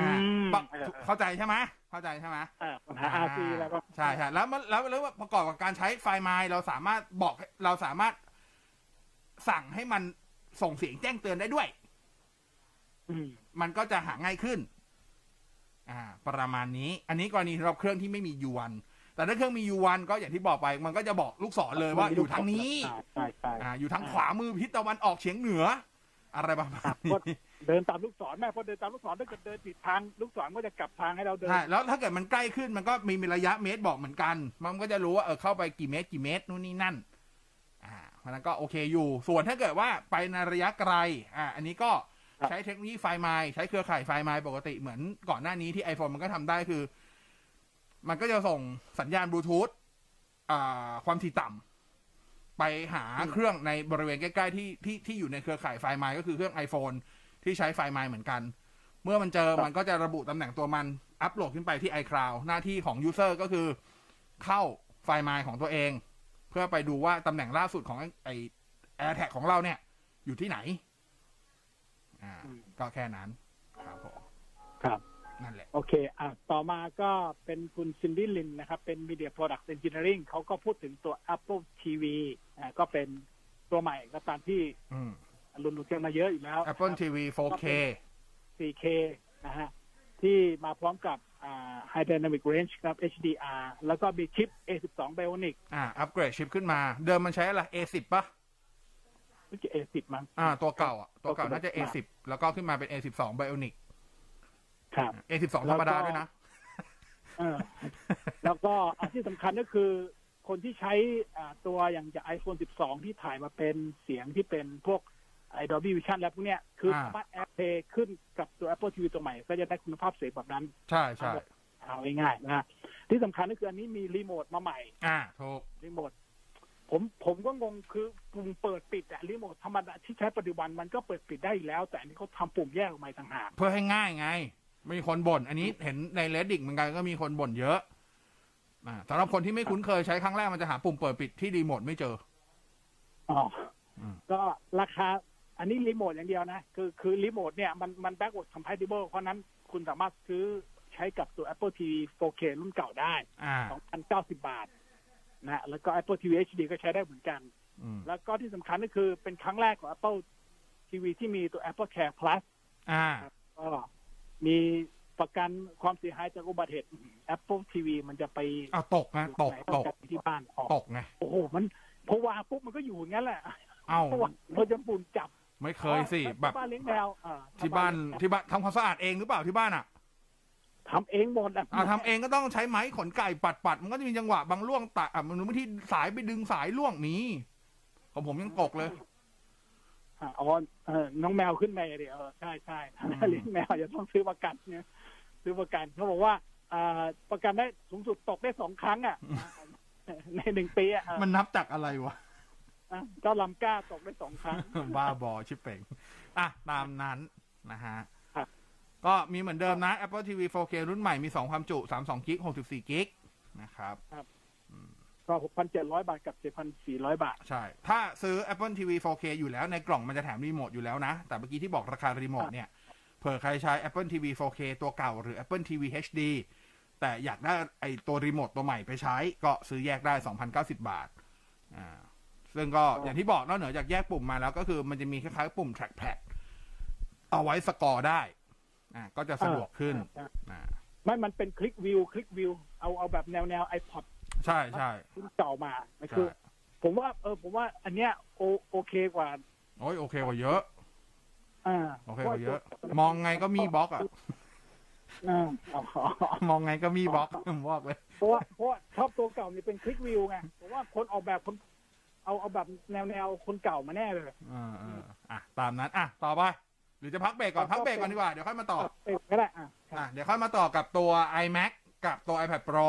อ่ามปะเออเข้าใจใช่ไหมเข้าใจใช่ไหมเออปัญหาอาซีแล้วก็ใช่ใช่แล้วมันแล้วแล้วประกอบกับการใช้ไฟล์ไมล์เราสามารถบอกเราสามารถสั่งให้มันส่งเสียงแจ้งเตือนได้ด้วยอื มมันก็จะหาง่ายขึ้น อ่า ประมาณนี้ อันนี้กรณีสำหรับเครื่องที่ไม่มี U1 แต่ถ้าเครื่องมี U1 ก็อย่างที่บอกไป มันก็จะบอกลูกศรเลยว่าอยู่ทางนี้ใช่ใช่อ่า อยู่ทางขวามือทิศตะวันออกเฉียงเหนือ อะไรประมาณเพราะนี้เดินตามลูกศรแม่พอเดินตามลูกศรถ้าเกิดเดินผิดทางลูกศรก็จะกลับทางให้เราเดินใช่แล้วถ้าเกิดมันใกล้ขึ้นมันก็มีมีระยะเมตรบอกเหมือนกัน มันก็จะรู้ว่าเออเข้าไปกี่เมตรกี่เมตรนู่นนี่นั่น อ่าเพราะฉะนั้นก็โอเคอยู่ ส่วนถ้าเกิดว่าไปในระยะไกล อ่า อันนี้ก็ ใช้เทคโนโลยีไฟไมล์ใช้เครือข่ายไฟไมล์ปกติเหมือนก่อนหน้านี้ที่ iPhone มันก็ทำได้คือ มันก็จะส่งสัญญาณบลูทูธอ่าความถี่ต่ำไปหาเครื่องในบริเวณใกล้ๆที่ที่ที่อยู่ในเครือข่ายไฟไมล์ก็คือเครื่อง iPhone ที่ใช้ไฟไมล์เหมือนกัน เมื่อมันเจอมันก็จะระบุตำแหน่งตัวมันอัปโหลดขึ้นไปที่ iCloud หน้าที่ของ User ก็คือเข้าไฟล์ไมล์ของตัวเอง เพื่อไปดูว่าตำแหน่งล่าสุดของไอ AirTag ของเราเนี่ย อยู่ที่ไหน อ่าอืมก็แค่นั้นครับผมครับ นั่นแหละ โอเค อะต่อมาก็เป็นคุณซินดี้ลินนะครับ เป็น Media Product Engineering เขาก็พูดถึงตัว Apple TV อ่าก็เป็นตัวใหม่ก็ตามที่อืมรุนรุนกันมาเยอะอยู่แล้ว Apple TV 4K 4K นะฮะที่มาพร้อมกับอ่า High Dynamic Range ครับ HDR แล้วก็มีชิป A12 Bionic อ่า อัปเกรดชิปขึ้นมา เดิมมันใช้อะไร A10 ป่ะ ไม่ใช่ A10 มั้งอ่า ตัวเก่าอะตัวเก่าตัวเก่าน่าจะ A10 แล้วก็ขึ้นมาเป็น A12 Bionic ครับ A12 ธรรมดาด้วยนะเออแล้วก็อันที่สำคัญก็คือ คนที่ใช้อ่าตัวอย่างจาก iPhone 12 ที่ถ่ายมาเป็นเสียงที่เป็นพวก Dolby Vision แล้วพวกเนี้ย คืออ่าสามารถแอปเพย์ขึ้นกับตัว Apple TV ตัวใหม่ ก็จะได้คุณภาพเสียงแบบนั้น ใช่ใช่เอาง่ายๆนะฮะที่สำคัญก็คืออันนี้มีรีโมทมาใหม่ อ่าถูกรีโมท ผมผมก็งงคือปุ่มเปิดปิดอะรีโมทธรรมดาที่ใช้ปัจจุบันมันก็เปิดปิดได้อยู่แล้ว แต่อันนี้เขาทำปุ่มแยกออกมาต่างหากเพื่อให้ง่ายไง มีคนบ่นอันนี้เห็นใน reddit เหมือนกันก็มีคนบ่นเยอะอ่าสำหรับคนที่ไม่คุ้นเคยใช้ครั้งแรกมันจะหาปุ่มเปิดปิดที่รีโมทไม่เจออ๋ออืมก็ราคา อันนี้รีโมทอย่างเดียวนะ คือคือรีโมทเนี่ยมันมัน backward compatible เพราะนั้นคุณสามารถซื้อใช้กับตัว Apple TV 4K รุ่นเก่าได้อ่า 2,090 บาท นะแล้วก็ Apple TV HD ก็ใช้ได้เหมือนกันอืมแล้วก็ที่สำคัญก็คือเป็นครั้งแรกของ Apple TV ที่มีตัว Apple Care Plus อ่าก็มีประกันความเสียหายจากอุบัติเหตุ Apple TV มันจะไปเอาตกนะตกไหนตกจากที่บ้านออกตกไงโอ้โห มันพอวางปุ๊บมันก็อยู่อย่างนั้นแหละ เอ้าเพราะว่าเราจะปุ่นจับ ไม่เคยสิแบบบ้านเลี้ยงแมวอ่ที่บ้านที่บ้านทำความสะอาดเองหรือเปล่าที่บ้านอะ ทำเองหมดอะอ่าทำเองก็ต้องใช้ไม้ขนไก่ปัดปัดมันก็จะมีจังหวะบางล่วงตัดอะมันบางทีสายไปดึงสายล่วงมีของผมยังตกเลยอ่าอ๋อเออน้องแมวขึ้นไปเดี๋ยวใช่ใช่อืมเลี้ยงแมวจะต้องซื้อประกันเนี่ยซื้อประกันเขาบอกว่าอ่าประกันได้สูงสุดตกได้สองครั้งอะในหนึ่งปีอะมันนับจากอะไรวะอะเจ้าลำกล้าตกได้สองครั้ง บ้าบอชิบเป่งอะตามนั้นนะฮะครับ ก็มีเหมือนเดิมนะ Apple TV 4K รุ่นใหม่มี 2 ความจุ 32กิก64กิกนะครับก็หกพันเจ็ดร้อยบาทกับเจ็ดพันสี่ร้อยบาท ใช่ ถ้าซื้อ Apple TV 4K อยู่แล้วในกล่องมันจะแถมรีโมทอยู่แล้วนะ แต่เมื่อกี้ที่บอกราคารีโมทเนี่ย เผื่อใครใช้ Apple TV 4K ตัวเก่าหรือ Apple TV HD แต่อยากได้ไอตัวรีโมทตัวใหม่ไปใช้ ก็ซื้อแยกได้ 2,090 บาท อ่า ซึ่งก็อย่างที่บอกนอกเหนือจากแยกปุ่มมาแล้วก็คือมันจะมีคล้ายๆปุ่ม trackpad เอาไว้สกอร์ได้ อ่าก็จะสะดวกขึ้นอ่าอ่าไม่มันเป็นคลิกวิวคลิกวิวเอาเอาแบบแนวแนวไอพอดใช่ใช่รุ่นเก่ามานะคือใช่ผมว่า เออ ผมว่า อันเนี้ยโอโอเคกว่าโอ้ยโอเคกว่าเยอะอ่าโอเคกว่าเยอะ มองไงก็มีบล็อกอะอ่าอ๋อมองไงก็มีบล็อกผมบอกเลยเพราะว่าเพราะว่าชอบตัวเก่านี่เป็นคลิกวิวไงผมว่าคนออกแบบคนเอาเอาแบบแนวแนวคนเก่ามาแน่เลยอ่าอ่าอะตามนั้น อะ ต่อไป หรือจะพักเบรกก่อนพักเบรกก่อนดีกว่าเดี๋ยวค่อยมาต่อเออก็ได้อะคอะรับเดี๋ยวค่อยมาต่อกับตัว iMac กับตัว iPad Pro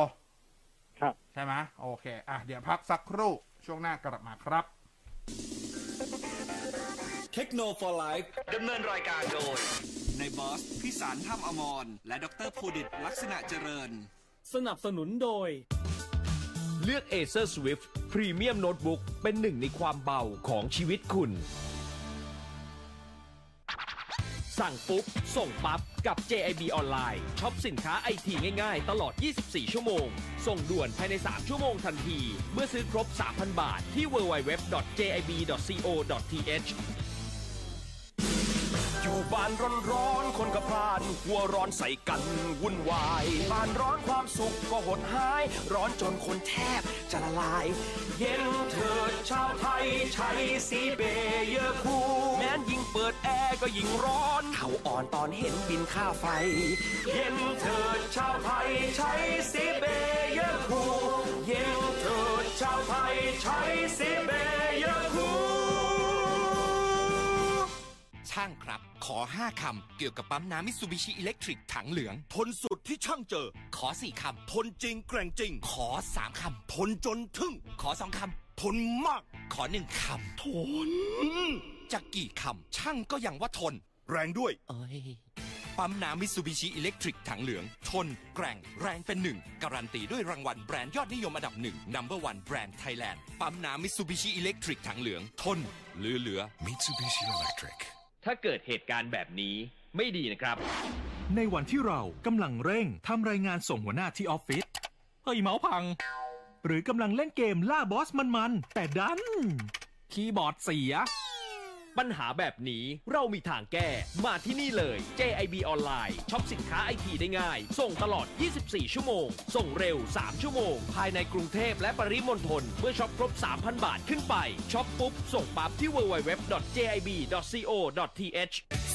ครับใช่ไหมโอเค อะเดี๋ยวพักสักครู่ช่วงหน้ากลับมาครับเทคโนโลยีดำเนินรายการโดยในบอสพิสารถ้ำอมร และดรภูดิตลักษณะเจริญ สนับสนุนโดย เลือก Acer Swift Premium Notebook เป็นหนึ่งในความเบาของชีวิตคุณ สั่งปุ๊บ ส่งปั๊บ กับ JIB ออนไลน์ช็อปสินค้าไอทีง่ายๆ ตลอด 24 ชั่วโมง ส่งด่วนภายใน 3 ชั่วโมงทันที เมื่อซื้อครบ 3,000 บาทที่ www.jib.co.th อยู่บ้านร้อนๆคนกับพานหัวร้อนใส่กันวุ่นวายบ้านร้อนความสุขก็หดหาย ร้อนจนคนแทบจะละลาย เย็นเถิดชาวไทยใช้สีเบเยอร์คูลแม้นยิ่งเปิดแอร์ก็ยิ่งร้อนเข่าอ่อนตอนเห็นบิลค่าไฟ เย็นเถิดชาวไทยใช้สีเบเยอร์คูลเย็นเถิดชาวไทยใช้สีเบเยอร์คูลช่างครับ ขอ 5 คำ เกี่ยวกับปั๊มน้ำมิตซูบิชิอิเล็กทริกถังเหลือง ทนสุดที่ช่างเจอ ขอ 4 คำ ทนจริงแกร่งจริง ขอ 3คทนจนทึ่งำขอ 2คทนมากำขอ 1คทนำจะกี่คำ ช่างก็ยังว่าทน แรงด้วยเอ้ยปั๊มน้ำมิตซูบิชิอิเล็กทริกถังเหลือง ทน แกร่ง แรงเป็นหนึ่ง การันตีด้วยรางวัลแบรนด์ยอดนิยมอันดับหนึ่ง Number One แบรนด์ไทยแลนด์ ปั๊มน้ำมิตซูบิชิอิเล็กทริกถังเหลือง ทนเหลือเหลือ Mitsubishi Electric. ถ้าเกิดเหตุการณ์แบบนี้ไม่ดีนะครับ ในวันที่เรากำลังเร่งทำรายงานส่งหัวหน้าที่ออฟฟิศเฮ้ยเมาส์พัง หรือกำลังเล่นเกมล่าบอสมันๆแต่ดัน คีย์บอร์ดเสีย ปัญหาแบบนี้เรามีทางแก้ มาที่นี่เลย JIB ออนไลน์ช็อปสินค้าไอทีได้ง่าย ส่งตลอด 24 ชั่วโมง ส่งเร็ว 3 ชั่วโมง ภายในกรุงเทพและปริมณฑลเมื่อช็อปครบ 3,000 บาทขึ้นไปช็อปปุ๊บ ส่งปั๊บที่ www.jib.co.th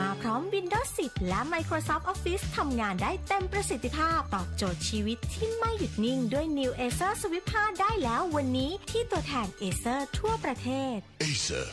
มาพร้อม Windows 10 และ Microsoft Office ทำงานได้เต็มประสิทธิภาพ ตอบโจทย์ชีวิตที่ไม่หยุดนิ่งด้วย New Acer Swift 5ได้แล้ววันนี้ที่ตัวแทน Acer ทั่วประเทศ Acer.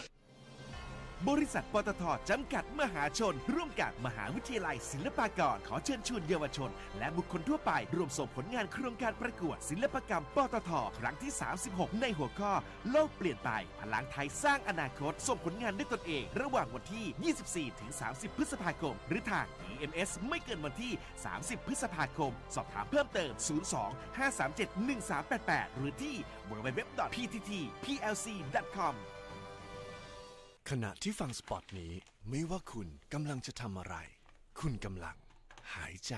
บริษัทปตทจำกัดมหาชน ร่วมกับมหาวิทยาลัยศิลปากร ขอเชิญชวนเยาวชน และบุคคลทั่วไป ร่วมส่งผลงานโครงการประกวด ศิลปกรรมปตทครั้งที่ 36 ในหัวข้อ โลกเปลี่ยนไป พลังไทยสร้างอนาคต ส่งผลงานด้วยตนเอง ระหว่างวันที่ 24 ถึง 30 พฤษภาคม หรือทาง EMS ไม่เกินวันที่ 30 พฤษภาคม สอบถามเพิ่มเติม 02 537 1388 หรือที่ www.pttplc.com ขณะที่ฟังสปอตนี้ ไม่ว่าคุณกำลังจะทำอะไร คุณกำลังหายใจ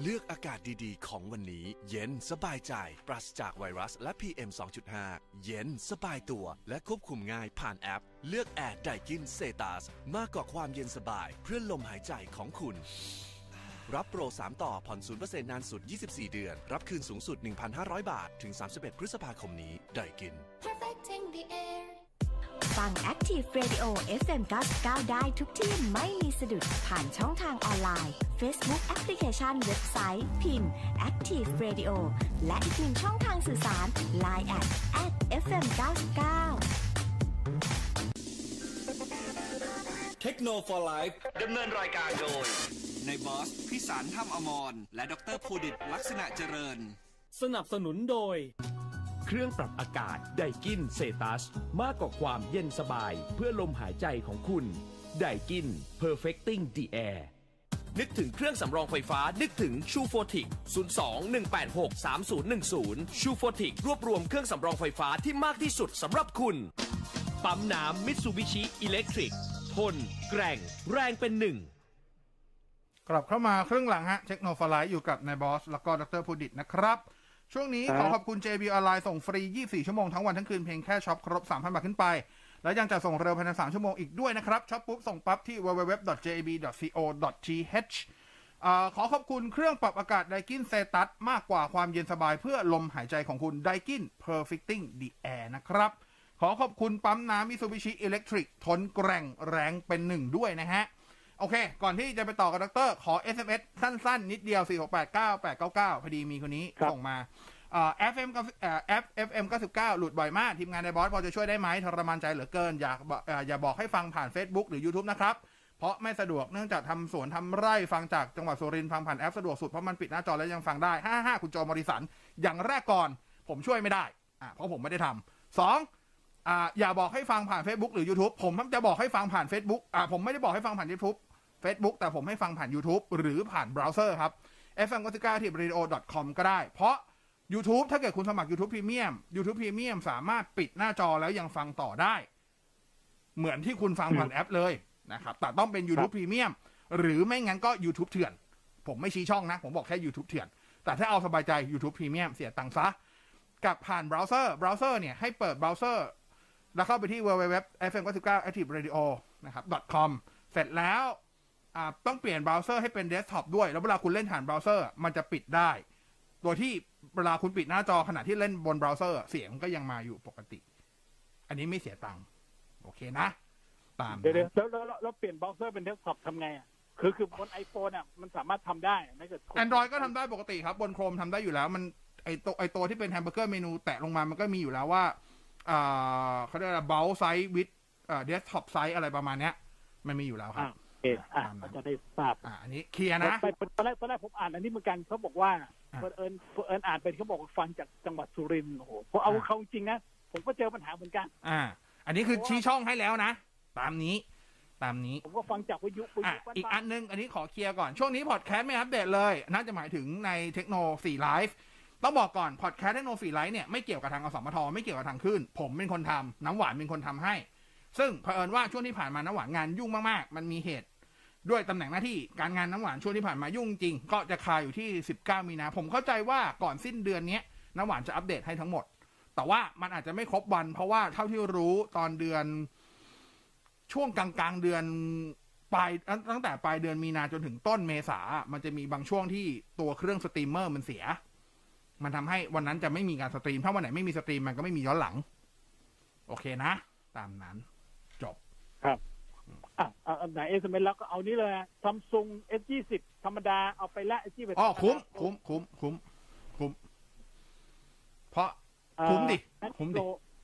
เลือกอากาศดีๆ ของวันนี้ เย็นสบายใจ ปราศจากไวรัสและ PM 2.5 เย็นสบายตัว และควบคุมง่ายผ่านแอป เลือกแอร์ไดกินเซตาสมากกว่าความเย็นสบายเพื่อลมหายใจของคุณ รับโปร 3 ต่อผ่อน 0%นานสุด 24 เดือน รับคืนสูงสุด 1,500 บาท ถึง 31 พฤษภาคมนี้ไดกิน Perfecting the air ฟัง Active Radio FM 99ได้ทุกที่ไม่มีสะดุดผ่านช่องทางออนไลน์ Facebook แอปพลิเคชันเว็บไซต์ พิมพ์ Active Radio และอีกหนึ่งช่องทางสื่อสาร Line at at FM 99เทคโนโลยีดำเนินรายการโดยในบอส พิสารถ้ำอมร และดรภูดิตลักษณะเจริญ สนับสนุนโดย เครื่องปรับอากาศไดกินเซตัส มากกว่าความเย็นสบายเพื่อลมหายใจของคุณไดกิน perfecting the air นึกถึงเครื่องสำรองไฟฟ้า นึกถึงชูโฟติก02-186-3010 ชูโฟติกรวบรวมเครื่องสำรองไฟฟ้าที่มากที่สุดสำหรับคุณ ปั๊มน้ำมิตซูบิชิอิเล็กทริกทน แกร่ง แรงเป็นหนึ่ง กลับเข้ามาครึ่งหลังฮะ เทคโนโลยีอยู่กับนายบอส แล้วก็ดรพูดิตนะครับ ช่วงนี้คขรับอขอบคุณ JB ออนไลน์ส่งฟรี 24 ชั่วโมงทั้งวันทั้งคืนเพียงแค่ช็อปครบ 3,000 บาทขึ้นไป แล้วยังจะส่งเร็วภายใน 3 ชั่วโมงอีกด้วยนะครับช็อปปุ๊บส่งปั๊บที่ www.jb.co.th เออขอขอบคุณเครื่องปรับอากาศไดกินเซตัสมากกว่าความเย็นสบายเพื่อลมหายใจของคุณไดกิน Perfecting the Air นะครับ ขอขอบคุณปั๊มน้ำมิ t ูบิชิอิเล็กทริกทนแกร่งแรงเป็นหนึ่งด้วยนะฮะ โอเค ก่อนที่จะไปต่อกับดร ขอ SMS สั้น ๆ นิดเดียว 4689899 พอดีมีคนนี้ส่งมาเอ่อ FM กับเอ่อ F FM 99หลุดบ่อยมาก ทีมงานในบอสพอจะช่วยได้ไหมทรมานใจเหลือเกิน อยากบอกเอ่ออย่าบอกให้ฟังผ่าน Facebook หรือ YouTube นะครับ เพราะไม่สะดวกเนื่องจากทำสวนทำไร่ฟังจากจังหวัดสุรินทร์ฟังผ่านแอปสะดวกสุด เพราะมันปิดหน้าจอแล้วยังฟังได้55คุณโจมอริสัน อย่างแรกก่อน ผมช่วยไม่ได้อะเพราะผมไม่ได้ทำสอง อ่าอย่าบอกให้ฟังผ่าน Facebook หรือ YouTube ผมจะบอกให้ฟังผ่าน Facebook อ่าผมไม่ได้บอกให้ฟังผ่าน YouTube Facebook แต่ผมให้ฟังผ่าน YouTube หรือผ่านเบราว์เซอร์ครับ fm 9 9ที่ radio com ก็ได้ เพราะ YouTube ถ้าเกิดคุณสมัคร YouTube Premium YouTube Premium สามารถปิดหน้าจอแล้วยังฟังต่อได้ เหมือนที่คุณฟังผ่านแอปเลยนะครับแต่ต้องเป็น YouTube Premium หรือไม่งั้นก็ YouTube เถื่อน ผมไม่ชี้ช่องนะ ผมบอกแค่ YouTube เถื่อน แต่ถ้าเอาสบายใจ YouTube Premium เสียตังค์ซะ กับผ่านเบราว์เซอร์เบราว์เซอร์เนี่ยให้เปิดเบราว์เซอร์ แล้วเข้าไปที่ www fm 9 9 active radio นะครับ com เสร็จแล้วอ่าต้องเปลี่ยนเบราว์เซอร์ให้เป็นเดสก์ท็อปด้วย แล้วเวลาคุณเล่นผ่านเบราว์เซอร์มันจะปิดได้ โดยที่เวลาคุณปิดหน้าจอขณะที่เล่นบนเบราว์เซอร์เสียงก็ยังมาอยู่ปกติ อันนี้ไม่เสียตังค์โอเคนะ ตามเดี๋ยวนั้นๆแล้วแล้วแล้วแล้วเปลี่ยนเบราว์เซอร์เป็นเดสก์ท็อปทำไงอะคือคือบนไอโฟนอะมันสามารถทำได้ถ้าเกิด Android ก็ทำได้ปกติครับ บนโครมทำได้อยู่แล้ว มันไอตัวไอตัวที่เป็น hamburger menu แตะลงมามันก็มีอยู่แล้วว่าอ่า เขาเรียกอะไรเบลไซส์วิดอ่า desktop site อะไรประมาณเนี้ย มันมีอยู่แล้วครับโอเคอะก็จะได้ทราบอ่าอันนี้เคลียร์นะไปไปตอนแรกตอนแรกผมอ่านอันนี้เหมือนกันเขาบอกว่าอะเผอิญเผอิญอ่านเป็นเขาบอกว่าฟังจากจังหวัดสุรินทร์โอ้โหเพราะเอาอะเขาจริงๆนะผมก็เจอปัญหาเหมือนกัน อ่า อันนี้คือชี้ช่องให้แล้วนะ ตามนี้ ตามนี้ ผมก็ฟังจากวิทยุวิทอะยุบ้านๆอีกอันนึง อันนี้ขอเคลียร์ก่อน ช่วงนี้พอดแคสต์ไม่อัปเดตเลย น่าจะหมายถึงในเทคโน4 Life ต้องบอกก่อนพอดแคสต์เทคโน4 Life เนี่ยไม่เกี่ยวกับทางอสมทไม่เกี่ยวกับทางคลื่นผมเป็นคนทำน้ำหวานเป็นคนทำให้ ซึ่งเผอิญว่าช่วงที่ผ่านมาน้ำหวานงานยุ่งมากๆ มันมีเหตุ ด้วยตำแหน่งหน้าที่การงานน้ำหวานช่วงที่ผ่านมายุ่งจริง ก็จะคาอยู่ที่ 19 มีนาผมเข้าใจว่าก่อนสิ้นเดือนนี้น้ำหวานจะอัปเดตให้ทั้งหมด แต่ว่ามันอาจจะไม่ครบวัน เพราะว่าเท่าที่รู้ตอนเดือน ช่วงกลางกลางๆเดือนปลายตั้งแต่ปลายเดือนมีนาจนถึงต้นเมษา มันจะมีบางช่วงที่ตัวเครื่องสตรีมเมอร์มันเสีย มันทำให้วันนั้นจะไม่มีการ stream ถ้าวันไหนไม่มี stream มันก็ไม่มีย้อนหลัง โอเคนะ ตามนั้น จบ ครับ อะอะอันไหน SMS แล้วก็เอานี้เลยซัมซุง S20 ธรรมดาเอาไปละ S20 อ๋อคุ้ม คุ้ม คุ้ม คุ้ม คุ้ม เพราะ คุ้มดิ คุ้มดิ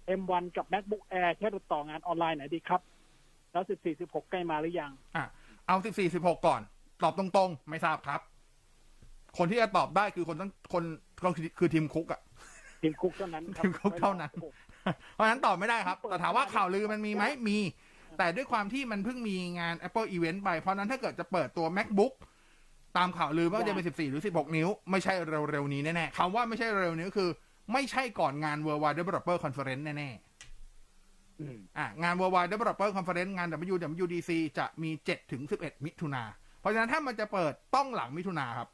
เอ็มวันกับ MacBook Air แค่ต่องานออนไลน์ไหนดีครับ แล้ว14 16ใกล้มาหรือยัง อะ เอาสิบสี่สิบหกก่อน ตอบตรงๆ ไม่ทราบครับ คนที่จะตอบได้คือคนต้องคนก็คือคือทีมคุกอะทีมคุกเท่านั้นครับทีมคุกเท่านั้น เพราะฉะนั้นตอบไม่ได้ครับ แต่ถามว่าข่าวลือมันมีไหมมี แต่ด้วยความที่มันเพิ่งมีงาน Apple Event ไป เพราะฉะนั้นถ้าเกิดจะเปิดตัว MacBook ตามข่าวลือไม่ว่าจะเป็น 14 หรือ 16 นิ้ว ไม่ใช่เร็วๆนี้แน่ๆคำว่าไม่ใช่เร็วนี้ก็คือ ไม่ใช่ก่อนงาน Worldwide Developer Conference แน่ๆอะงาน Worldwide Developer Conference งาน WWDC จะมี7ถึง11 มิถุนาเพราะฉะนั้นถ้ามันจะเปิดต้องหลังมิถุนาครับ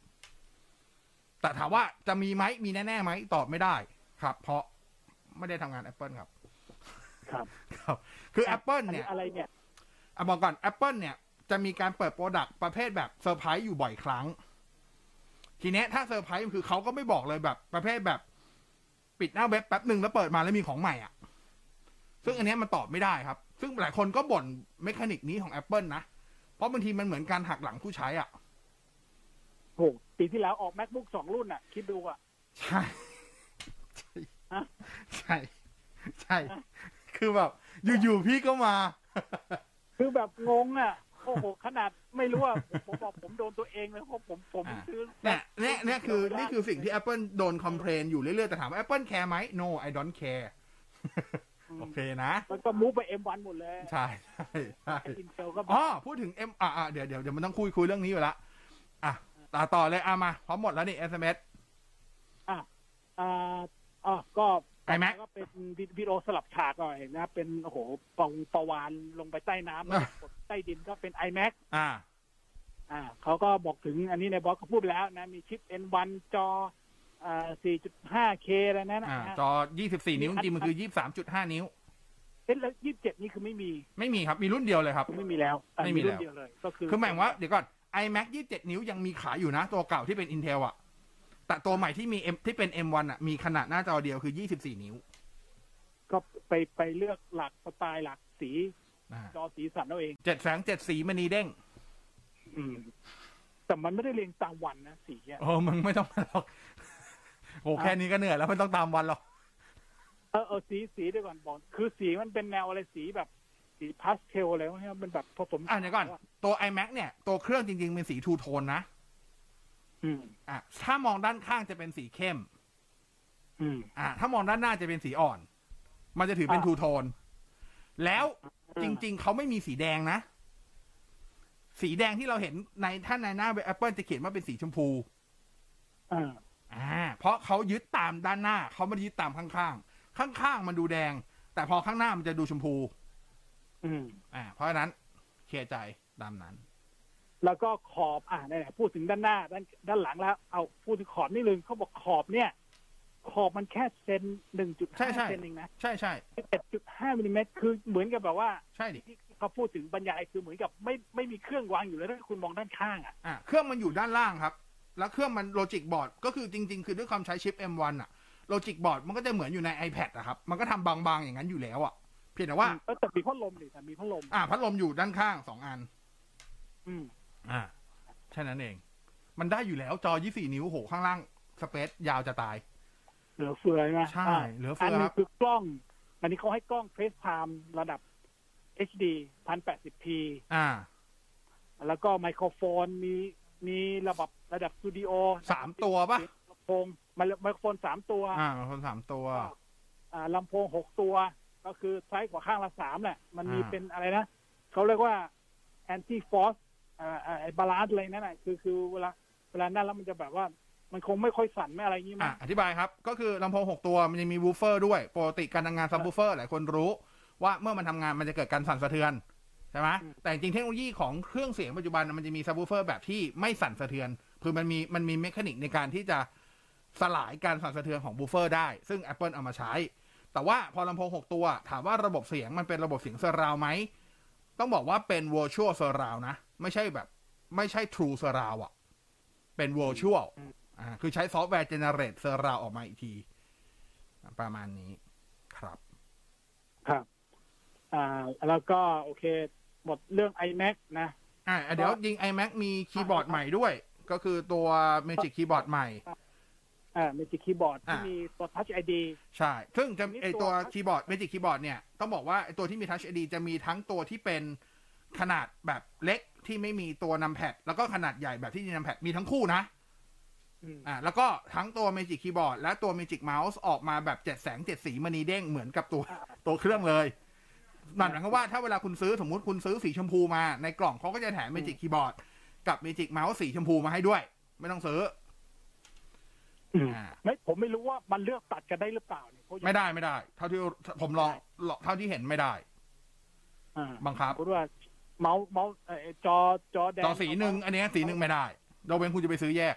แต่ถามว่าจะมีไหมมีแน่ๆไหมตอบไม่ได้ครับ เพราะไม่ได้ทำงาน Apple ครับ ครับครับ คือ Apple เนี่ยอะไรเนี่ยอะบอกก่อน Apple เนี่ยจะมีการเปิด product ประเภทแบบเซอร์ไพรส์อยู่บ่อยครั้ง ทีเนี้ยถ้าเซอร์ไพรส์คือเขาก็ไม่บอกเลยแบบประเภทแบบปิดหน้าเว็บแป๊บหนึ่งแล้วเปิดมาแล้วมีของใหม่อะ ซึ่งอันเนี้ยมันตอบไม่ได้ครับ ซึ่งหลายคนก็บ่น mechanic นี้ของ Apple นะ เพราะบางทีมันเหมือนการหักหลังผู้ใช้อะ โหปีที่แล้วออก MacBook สองรุ่นอะ คิดดูอะ ใช่ ใช่ ใช่ คือแบบ อยู่ๆพี่ก็มา คือแบบงงอะโอ้โหขนาดไม่รู้ว่าผมบอกผมโดนตัวเองเลยเพราะผมผมซื้อเนี่ยเนี่ยเนี่ยคือนี่คือสิ่งที่ Apple โดนคอมเพลนอยู่เรื่อยๆแต่ถามว่า Apple แคร์ไหม no I don't care โอเคนะ มันก็มูฟไป M1 หมดเลย ใช่ใช่ใช่อินเทลก็อ๋อพูดถึง M อะอะเดี๋ยวเดี๋ยวเดี๋ยวมันต้องคุยคุยเรื่องนี้อยู่ละอะ ต่อต่อเลยอะมาพร้อมหมดแล้วนี่ SMS อะอ่าอะก็ iMac ก็เป็นวิดีโอสลับฉากหน่อยนะเป็นโอ้โหปองประวานลงไปใต้น้ำแล้วกดใต้ดินก็เป็น iMac อ่า อ่าเขาก็บอกถึงอันนี้ในบอสเขาพูดไปแล้วนะ มีชิป N1 จออ่า 4.5K อะไรนั่นนะอ่าฮะจอ 24 นิ้วจริงๆมันคือ 23.5 นิ้วเอ๊ะแล้ว27นี่คือไม่มี ไม่มีครับ มีรุ่นเดียวเลยครับ ไม่มีแล้วอะไม่มีรุ่แล้วนเดียวเลยก็คือ คือหมายความว่าเดี๋ยวก่อน iMac 27 นิ้วยังมีขายอยู่นะ ตัวเก่าที่เป็น Intel อะแต่ตัวใหม่ที่มี M ที่เป็น M1 อะมีขนาดหน้าจอเดียวคือ 24 นิ้ว ก็ไปไปเลือกหลักสไตล์หลักสีอ่าจอสีสันเอาเองเจ็ดแสงเจ็ดสีมณีเด้ง อืม แต่มันไม่ได้เรียงตามวันนะสีอะโอ้มึงไม่ต้องมาหรอกโอ้แค่นี้ก็เหนื่อยแล้วไม่ต้องตามวันหรอกเออเออสีสีเดี๋ยวก่อนบอก คือสีมันเป็นแนวอะไรสีแบบ สีพาสเทลอะไรวะเนี่ยมันแบบผสมอะเดี๋ยวก่อน ตัว iMac เนี่ย ตัวเครื่องจริง ๆ เป็นสี two-tone นะอืมอะถ้ามองด้านข้างจะเป็นสีเข้ม อืมอะถ้ามองด้านหน้าจะเป็นสีอ่อน มันจะถือเป็นอะ two-tone แล้วจริง ๆ เขาไม่มีสีแดงนะ สีแดงที่เราเห็นในถ้าในหน้าเว็บ Apple จะเขียนว่าเป็นสีชมพูอ่าอ่า เพราะเขายึดตามด้านหน้า เขาไม่ได้ยึดตามข้างๆ ข้างๆ มันดูแดง แต่พอข้างหน้ามันจะดูชมพู อืมอ่าเพราะฉะนั้นเคลียร์ใจตามนั้น แล้วก็ขอบอ่าไหนๆพูดถึงด้านหน้า ด้านด้านหลังแล้ว เอาพูดถึงขอบนิดนึงเขาบอกขอบเนี่ย ขอบมันแค่เซนหนึ่งจุดใช่ห้าใช่เซนเองนะใช่ใช่เจ็ดจุดห้ามิลลิเมตรคือเหมือนกับแบบว่า ใช่ดิที่เขาพูดถึงบรรยายคือเหมือนกับไม่ไม่มีเครื่องวางอยู่แล้วถ้าคุณมองด้านข้างอะอ่าเครื่องมันอยู่ด้านล่างครับ แล้วเครื่องมันโลจิกบอร์ดก็คือจริง ๆ คือด้วยความใช้ชิป M1 อะโลจิกบอร์ดมันก็จะเหมือนอยู่ใน iPad อะครับ มันก็ทำบางๆอย่างนั้นอยู่แล้วอะ เพียงแต่ว่าเออแต่มีพัดลมดิแต่มีพัดลม อ่าพัดลมอยู่ด้านข้างสองอัน อืม อ่าแค่นั้นเอง มันได้อยู่แล้วจอ24นิ้วโหข้างล่างสเปซยาวจะตาย เหลือเฟือใช่ไหมใช่าเหลือเฟืออันหนึครังบคือกล้อง อันนี้เขาให้กล้อง FaceTime ระดับ HD 1080p อ่า แล้วก็ไมโครโฟนมีมีระดับระดับสตูดิโอสามตัวปะลำโพงไมโครโฟนสามตัว อ่าคนสามตัว อ่าลำโพงหกตัว ก็คือซ้ายกว่าข้างละสามแหละ มันมีอ่าเป็นอะไรนะเขาเรียกว่า anti force อ่าอ่าไอ้ balance อะไรนั่นแหละคือคือเวลาเวลานั่นแล้วมันจะแบบว่ามันคงไม่ค่อยสั่นไม่อะไรอย่างงี้มั้อะงอธิบายครับ ก็คือลำโพง6ตัวมันจะมีวูฟเฟอร์ด้วยปกติการทำงานซับวูฟเฟอร์หลายคนรู้ ว่าเมื่อมันทำงานมันจะเกิดการสั่นสะเทือนใช่ไหมแต่จริงๆเทคโนโลยีของเครื่องเสียงปัจจุบันมันจะมีซับวูฟเฟอร์แบบที่ไม่สั่นสะเทือนคือมันมีมันมี mechanic ในการที่จะสลายการสั่นสะเทือนของบูฟเฟอร์ได้ ซึ่ง Apple เอามาใช้ แต่ว่าพอลำโพง 6 ตัว ถามว่าระบบเสียงมันเป็นระบบเสียง surround ไหม ต้องบอกว่าเป็น virtual surround นะ ไม่ใช่แบบ ไม่ใช่ true surround อะเป็น virtual อ่าคือใช้ซอฟต์แวร์ generate surround ออกมาอีกที ประมาณนี้ครับครับ อ่า แล้วก็โอเค หมดเรื่อง iMac นะ อ่า เดี๋ยวยิง iMac มีคีย์บอร์ดใหม่ด้วย ก็คือตัว Magic Keyboard ใหม่ อ่า Magic Keyboard ที่อ่ามีมีตัว Touch ID ใช่ ซึ่งจะนี่ไอตัตัววคีย์บอร์ด Magic Keyboard เนี่ย ต้องบอกว่าไอตัวที่มี Touch ID จะมีทั้งตัวที่เป็นขนาดแบบเล็กที่ไม่มีตัวนำแพดแล้วก็ขนาดใหญ่แบบที่มีนำแพดมีทั้งคู่นะอืมอ่า แล้วก็ทั้งตัว Magic Keyboard และตัว Magic Mouse ออกมาแบบเจ็ดแสงเจ็ดสีมณีเด้งเหมือนกับตัวตัวเครื่องเลยนั่นหมายความว่าถ้าเวลาคุณซื้อสมมุติคุณซื้อสีชมพูมาในกล่องเขาก็จะแถม Magic Keyboard กับ Magic Mouse สีชมพูมาให้ด้วย ไม่ต้องซื้ออืมอ่า ไม่ผมไม่รู้ว่ามันเลือกตัดกันได้หรือเปล่าเนี่ยเพราะไม่ได้ไม่ได้ เท่าที่ผมลองเท่าที่เห็นไม่ได้อ่าบังคับสมมติว่าเมาส์เมาส์เอ่อจอจอแดงจอสีหนึ่งอันเนี้ยสีหนึ่งไม่ได้เราเว้นคุณจะไปซื้อแยก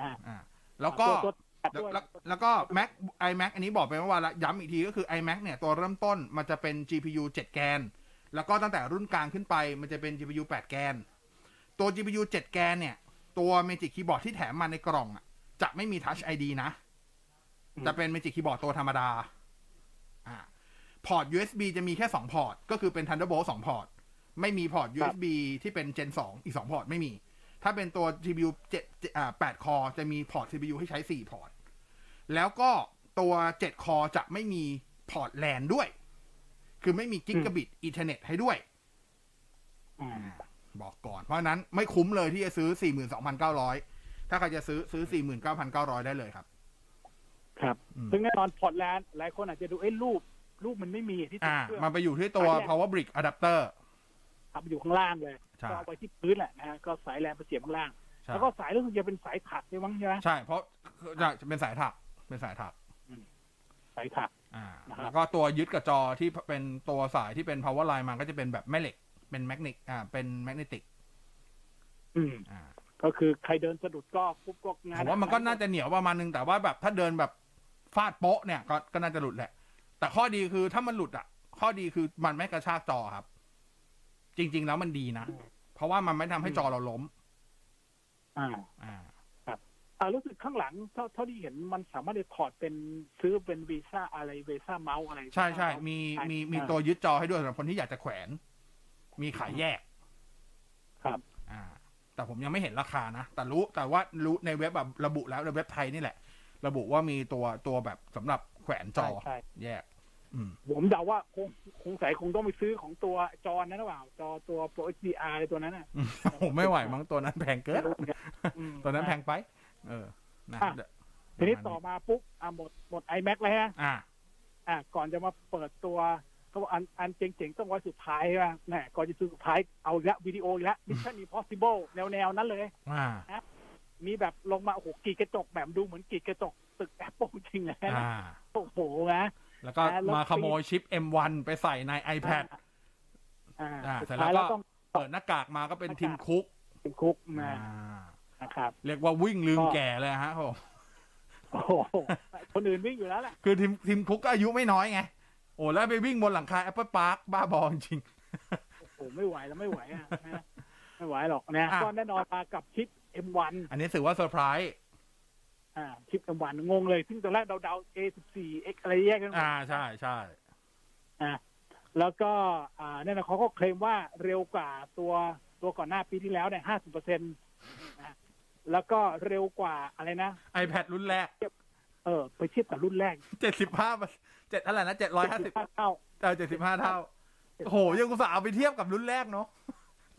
อ่าอ่าแล้วก็ตัวตัดแล้วด้วยแล้วแล้วก็ Mac iMac อันนี้บอกไปเมื่อวานละย้ำอีกทีก็คือ iMac เนี่ย ตัวเริ่มต้นมันจะเป็น GPU 7 แกน แล้วก็ตั้งแต่รุ่นกลางขึ้นไปมันจะเป็น GPU 8 แกน ตัว GPU 7 แกนเนี่ย ตัว Magic Keyboard ที่แถมมาในกล่องอะจะไม่มี Touch ID นะ จะเป็น Magic Keyboard ตัวธรรมดา อ่า พอร์ต USB จะมีแค่2พอร์ต ก็คือเป็น Thunderbolt 2พอร์ต ไม่มีพอร์ต USB ที่เป็น Gen 2อีก2พอร์ตไม่มี ถ้าเป็นตัว GPU 7อ่า8 core จะมีพอร์ต USB ให้ใช้4พอร์ต แล้วก็ตัว7 core จะไม่มีพอร์ตแลนด้วย คือไม่มี gigabit ethernet ให้ด้วยอืม บอกก่อน เพราะฉะนั้นไม่คุ้มเลยที่จะซื้อ 42,900 ถ้าใครจะซื้อซื้อ 49,900 ได้เลยครับ ครับอืมซึ่งแน่นอนพอร์ตแลนด์หลายคนอาจจะดูเอ้ยรูปรูปมันไม่มีที่ติดอ่าเครื่องมันไปอยู่ที่ตัวสายแลน power brick adapter ครับอยู่ข้างล่างเลยใช่ก็เอาไว้ที่พื้นแหละนะฮะก็สายแลนไปเสียบข้างล่างใช่แล้วก็สายรู้สึกจะเป็นสายถักด้วยมั้งใช่ไหมใช่เพราะจะเป็นสายถักเป็นสายถักสายถักอ่านะครับแล้วก็ตัวยึดกับจอที่เป็นตัวสายที่เป็น power line มันก็จะเป็นแบบแม่เหล็ก เป็น magnetic อ่า เป็น magnetic อืมอ่า ก็คือใครเดินสะดุดก็ปุ๊บก็งานผมว่ามันก็น่าจะเหนียวประมาณนึงแต่ว่าแบบถ้าเดินแบบฟาดโป๊ะเนี่ยก็ก็น่าจะหลุดแหละ แต่ข้อดีคือถ้ามันหลุดอะ ข้อดีคือมันไม่กระชากจอครับ จริง ๆ แล้วมันดีนะ เพราะว่ามันไม่ทำให้จอเราล้ม อ่า อ่าครับอ่ารู้สึกข้างหลังเท่าเท่าที่เห็นมันสามารถจะถอดเป็นซื้อเป็นวีซ่าอะไรวีซ่าเมาส์อะไร ใช่ใช่ Visa มีใช่มีมีอ่าตัวยึดจอให้ด้วยสำหรับคนที่อยากจะแขวน มีขายแยก ครับ อ่า แต่ผมยังไม่เห็นราคานะ แต่รู้แต่ว่ารู้ในเว็บแบบระบุแล้วในเว็บไทยนี่แหละ ระบุว่ามีตัวตัวแบบสำหรับแขวนจอใช่ใช่แยกอืมผมเดาว่าคงคงใส่คงต้องไปซื้อของตัวจอนั้นหรือเปล่า จอตัว Pro HDR อะไรตัวนั้นน่ะผมไม่ไหวมั้งตัวนั้นแพงเกินไม่รู้เหมือนกันอืมตัวนั้นแพงไป เออนะอะเดี๋ยวทีนี้ต่อมาปุ๊บอะหมดหมด iMac เลยฮะอ่า อะก่อนจะมาเปิดตัว เขาบอกอันอันเจ๋งๆต้องไว้สุดท้ายใช่ไหมแหมก่อนจะซื้อสุดท้ายเอาอีกละวิดีโออีกละ Mission Impossible แนวแนวๆ นั้นเลยอ่านะมีแบบลงมาโอ้โหกรีดกระจกแบบดูเหมือนกรีดกระจกตึกแอปเปิลจริงเลยนะอ่าโอ้โหนะแล้วก็อ่าแล้วมาขโมยชิป M1 ไปใส่ใน iPad อ่าอ่าสุดเสร็จท้ายแล้แล้ววก็ต้องเปิดหน้ากากมาก็เป็นทิมคุกทิมคุกอ่านะนะครับ เรียกว่าวิ่งลืมก็แก่เลยฮะผมโอ้โหคนอื่นวิ่งอยู่แล้วแหละคือทีมทีมคุกก็อายุไม่น้อยไง โอ้แล้วไปวิ่งบนหลังคา Apple Park บ้าบอจริงโอ้โหไม่ไหวแล้วไม่ไหวอะนะไม่ไหวหรอกนะอะก็แน่นอนมากับชิป M1 อันนี้ถือว่าเซอร์ไพรส์อ่าชิป M1 งงเลย ซึ่งตอนแรกเดาๆ A14 X อะไรแยกกันหมดอ่าใช่ใช่อะแล้วก็อ่าเนี่ยนะเขาก็เคลมว่าเร็วกว่าตัวตัวก่อนหน้าปีที่แล้วเนี่ยห้าสิบเปอร์เซ็นต์นะแล้วก็เร็วกว่าอะไรนะ iPad รุ่นแรก เออ ไปเทียบกับรุ่นแรกเจ็ดสิบห้า เจ็ดอะไรนะเจ็ดร้อยห้าสิบเท่าเออเจ็ดสิบห้าเท่าโอ้โหยังอุตส่าห์เอาไปเทียบกับรุ่นแรกเนาะ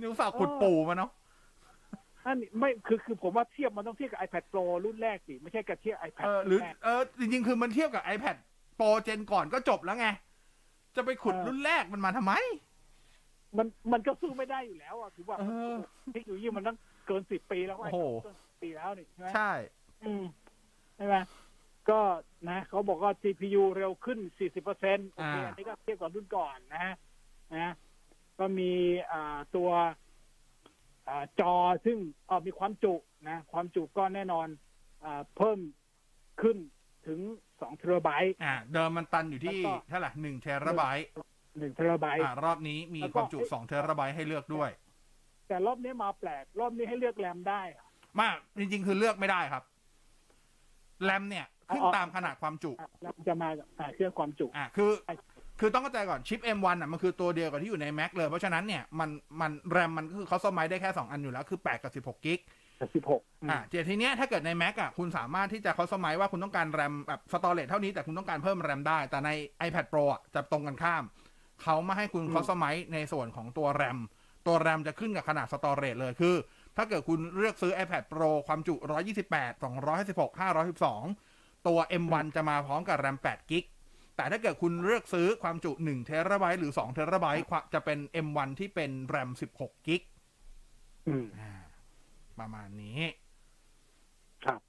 ยังอุตส่าห์ขุดปู่มาเนาะอันนี้ไม่คือคือผมว่าเทียบมันต้องเทียบกับ iPad Pro รุ่นแรกสิไม่ใช่กับเทียบ iPad เออหรือแรกเออจริงๆคือมันเทียบกับ iPad Pro เจนก่อนก็จบแล้วไง จะไปขุดเออรุ่นแรกมันมาทำไม มันมันก็สู้ไม่ได้อยู่แล้วอะคือว่าเออเทคโนโลยีมันต้องเกินสิบปีแล้วโอ้โหเกิน10ปีแล้วนี่ใช่ไหมใช่ อืมใช่ไหม ก็นะเขาบอกว่า GPU เร็วขึ้น 40เปอร์เซ็นต์โอเคอ่าอันนี้ก็เทียบกับรุ่นก่อนนะฮะนะก็มีอ่าตัวอ่าจอซึ่งเออมีความจุนะความจุก็แน่นอนอ่าเพิ่มขึ้นถึง2เทราไบต์อ่าเดิมมันตันอยู่ที่แล้วก็เท่าไหร่หนึ่งเทราไบต์1เทราไบต์อ่ารอบนี้มีแล้วก็ความจุสองเทราไบต์ให้เลือกด้วย แต่รอบนี้มาแปลก รอบนี้ให้เลือกแรมได้อะมากจริง ๆ คือเลือกไม่ได้ครับ แรมเนี่ย ขึ้นอ๋อตามขนาดความจุแรมจะมากับอ่าเครื่องความจุอ่าคือ คือต้องเข้าใจก่อนชิป M1 อะมันคือตัวเดียวกับที่อยู่ใน Mac เลยเพราะฉะนั้นเนี่ยมันมันแรมมันก็คือเขาสมัยได้แค่ 2 อันอยู่แล้วคือ8กับ16กิก16อ่าเดี๋ยวทีเนี้ยถ้าเกิดใน Mac อะคุณสามารถที่จะเขาสมัยว่าคุณต้องการแรมแบบสตอเรจเท่านี้แต่คุณต้องการเพิ่มแรมได้ แต่ใน iPad Pro อะจะตรงกันข้าม เขาไม่ให้คุณอืมเขาสมัยในส่วนของตัวแรม ตัวแรมจะขึ้นกับขนาดสตอเรจเลยคือ ถ้าเกิดคุณเลือกซื้อ iPad Pro ความจุ 128 256 512 ตัว M1 จะมาพร้อมกับแรม8กิกแต่ถ้าเกิดคุณเลือกซื้อความจุ1เทราไบต์หรือ2เทราไบต์จะเป็น M1 ที่เป็นแรม16กิกอืมอ่าประมาณนี้ ครับ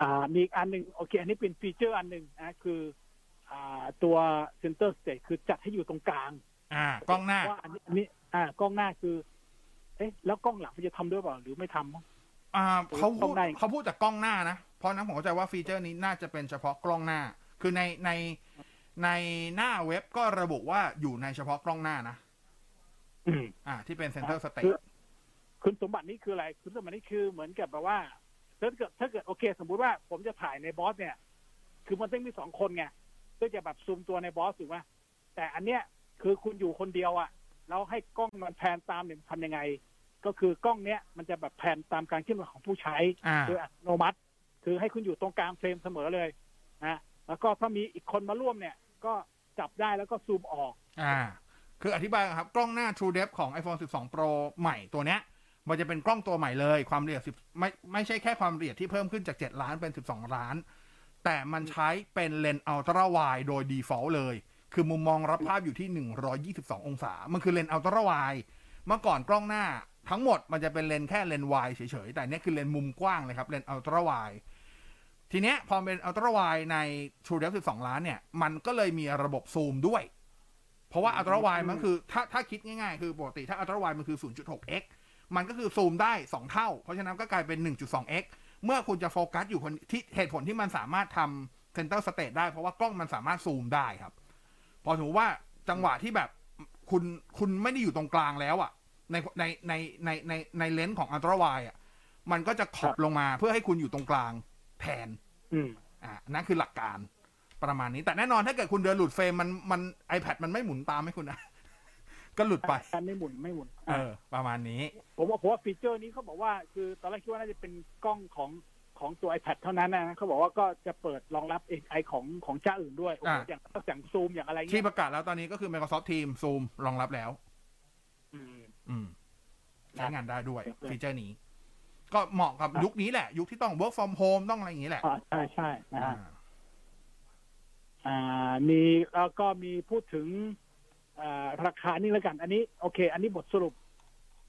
อ่า มีอีกอันหนึ่งโอเค อันนี้เป็นฟีเจอร์อันหนึ่งนะคือ อ่า ตัว center stage คือจัดให้อยู่ตรงกลาง อ่ากล้องหน้าว่าอันนี้อันนี้ อ่ากล้องหน้าคือ เอ๊ะ แล้วกล้องหลังมันจะทำด้วยเปล่าหรือไม่ทำมั้งอ่าเขาพูดกล้องหน้าเขาพูดจากกล้องหน้านะ เพราะนั้นผมเข้าใจว่าฟีเจอร์นี้น่าจะเป็นเฉพาะกล้องหน้า คือในในในหน้าเว็บก็ระบุว่าอยู่ในเฉพาะกล้องหน้านะอืมอ่า ที่เป็น Center Stageคุณสมบัตินี้คืออะไร คุณสมบัตินี้คือเหมือนกับแบบว่าถ้าเกิดถ้าเกิดโอเค สมมุติว่าผมจะถ่ายในบอสเนี่ย คือมันต้องมีสองคนไงเพื่อจะแบบซูมตัวในบอสถูกไหมแต่อันเนี้ยคือคุณอยู่คนเดียวอะแล้วให้กล้องมันแพนตามเนี่ยทำยังไง ก็คือกล้องเนี้ยมันจะแบบแพนตามการเคลื่อนไหวของผู้ใช้อ่าโดยอัตโนมัติ คือให้คุณอยู่ตรงกลางเฟรมเสมอเลยนะแล้วก็ถ้ามีอีกคนมาร่วมเนี่ย ก็จับได้แล้วก็ซูมออก อ่า คืออธิบายครับ กล้องหน้า True Depth ของ iPhone 12 Pro ใหม่ตัวเนี้ย มันจะเป็นกล้องตัวใหม่เลย ความละเอียด10ไม่ไม่ใช่แค่ความละเอียดที่เพิ่มขึ้นจาก 7 ล้านเป็น 12 ล้าน แต่มันใช้เป็นเลนส์อัลตร้าไวโดย default เลย คือมุมมองรับภาพอยู่ที่ 122 องศา มันคือเลนส์ ultra wide เมื่อก่อนกล้องหน้าทั้งหมดมันจะเป็นเลนส์แค่เลนส์วายเฉยๆ แต่นี้คือเลนส์มุมกว้างเลยครับ เลนส์ ultra wide ทีเนี้ยพอเป็น ultra wideใน True Depth 12ล้านเนี่ย มันก็เลยมีระบบซูมด้วย เพราะว่า ultra wide มันคือ ถ้าถ้าคิดง่ายๆ คือปกติถ้า ultra wide มันคือ 0.6x มันก็คือซูมได้ 2 เท่า เพราะฉะนั้นก็กลายเป็น 1.2x เมื่อคุณจะโฟกัสอยู่คนที่เหตุผลที่มันสามารถทำเซนเตอร์สเต e ได้ เพราะว่ากล้องมันสามารถซูมได้ครับ พอสมมติว่าจังหวะที่แบบคุณคุณไม่ได้อยู่ตรงกลางแล้วอะ่ะในในในในในในเลนส์ของ ultra wide อะมันก็จะขอบลงมาเพื่อให้คุณอยู่ตรงกลาง แทนอืมอ่านั่นคือหลักการประมาณนี้ แต่แน่นอนถ้าเกิดคุณเดินหลุดเฟรมมันมัน iPad มันไม่หมุนตามให้คุณนะก็หลุดไปการไม่หมุนไม่หมุน เออ ประมาณนี้ ผมว่าผมว่าฟีเจอร์นี้เขาบอกว่า คือตอนแรกคิดว่าน่าจะเป็นกล้องของของตัว iPad เท่านั้นนะเขาบอกว่าก็จะเปิดรองรับ AI ของของเจ้าอื่นด้วยโอ้โหอ่าอย่างอย่างซูมอย่างอะไรที่เงี้ยประกาศแล้วตอนนี้ก็คือ Microsoft Teams Zoom รองรับแล้ว อืม อืมใช้งานได้ด้วยครับฟีเจอร์นี้ ก็เหมาะกับยุคนี้แหละ ยุคที่ต้อง work from home ต้องอะไรอย่างนี้แหละอ่าใช่ใช่นะอ่าฮะอ่ามีแล้วก็มีพูดถึงอ่าราคานี่แล้วกัน อันนี้ โอเค อันนี้บทสรุป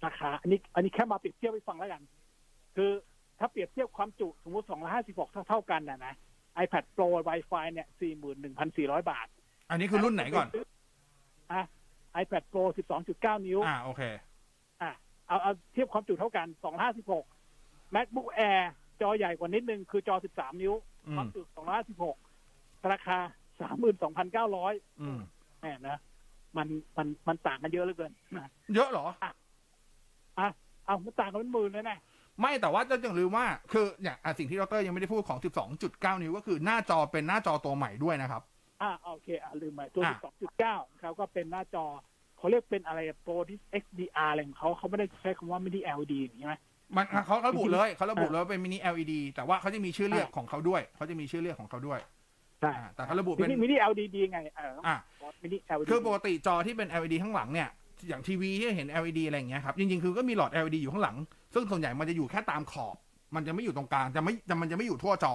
ราคา อันนี้ อันนี้แค่มาเปรียบเทียบให้ฟังแล้วกัน คือถ้าเปรียบเทียบความจุสมมติ256เท่าเท่าๆกันนะนะ iPad Pro Wi-Fi เนี่ย41,400บาท อันนี้คือรุ่นไหนก่อนอะ iPad Pro 12.9นิ้ว อ่าโอเค อะเอาเอาเทียบความจุเท่ากัน256 MacBook Air จอใหญ่กว่านิดนึง คือจอ 13 นิ้วอืมความจุ256 ราคา 32,900อืมแหมนะมันมันมันต่างกันเยอะเหลือเกินนะเยอะเหรออะเอามันต่างกันเป็นหมื่นเลยนะไม่แต่ว่าต้องลืมว่า คืออย่างอะสิ่งที่ดรยังไม่ได้พูดของ 12.9 นิ้วก็คือหน้าจอเป็นหน้าจอตัวใหม่ด้วยนะครับ อ่าโอเค อะลืมไปตัวอะ12.9เขาก็เป็นหน้าจอเขาเรียกเป็นอะไรโปรที่ XDR อะไรของเขาเขาไม่ได้ใช้คำว่าไม่ได้ LED ใช่ไหม มันอะเขาระบุเลยเขาระบุเลยว่าเป็นมินิ LED แต่ว่าเขาจะมีชื่อเรียกของเขาด้วยเขาจะมีชื่อเรียกของเขาด้วยใช่อ่าแต่เขาระบุมิเป็นนิมินิ LED ไงเอออะมินิ LED คือปกติจอที่เป็น LED ข้างหลังเนี่ยอย่างทีวีที่เห็น LED อะไรอย่างเงี้ยครับจริงๆคือก็มีหลอด LED อยู่ข้างหลัง ซึ่งส่วนใหญ่มันจะอยู่แค่ตามขอบ มันจะไม่อยู่ตรงกลางจะไม่จะมันจะไม่อยู่ทั่วจอ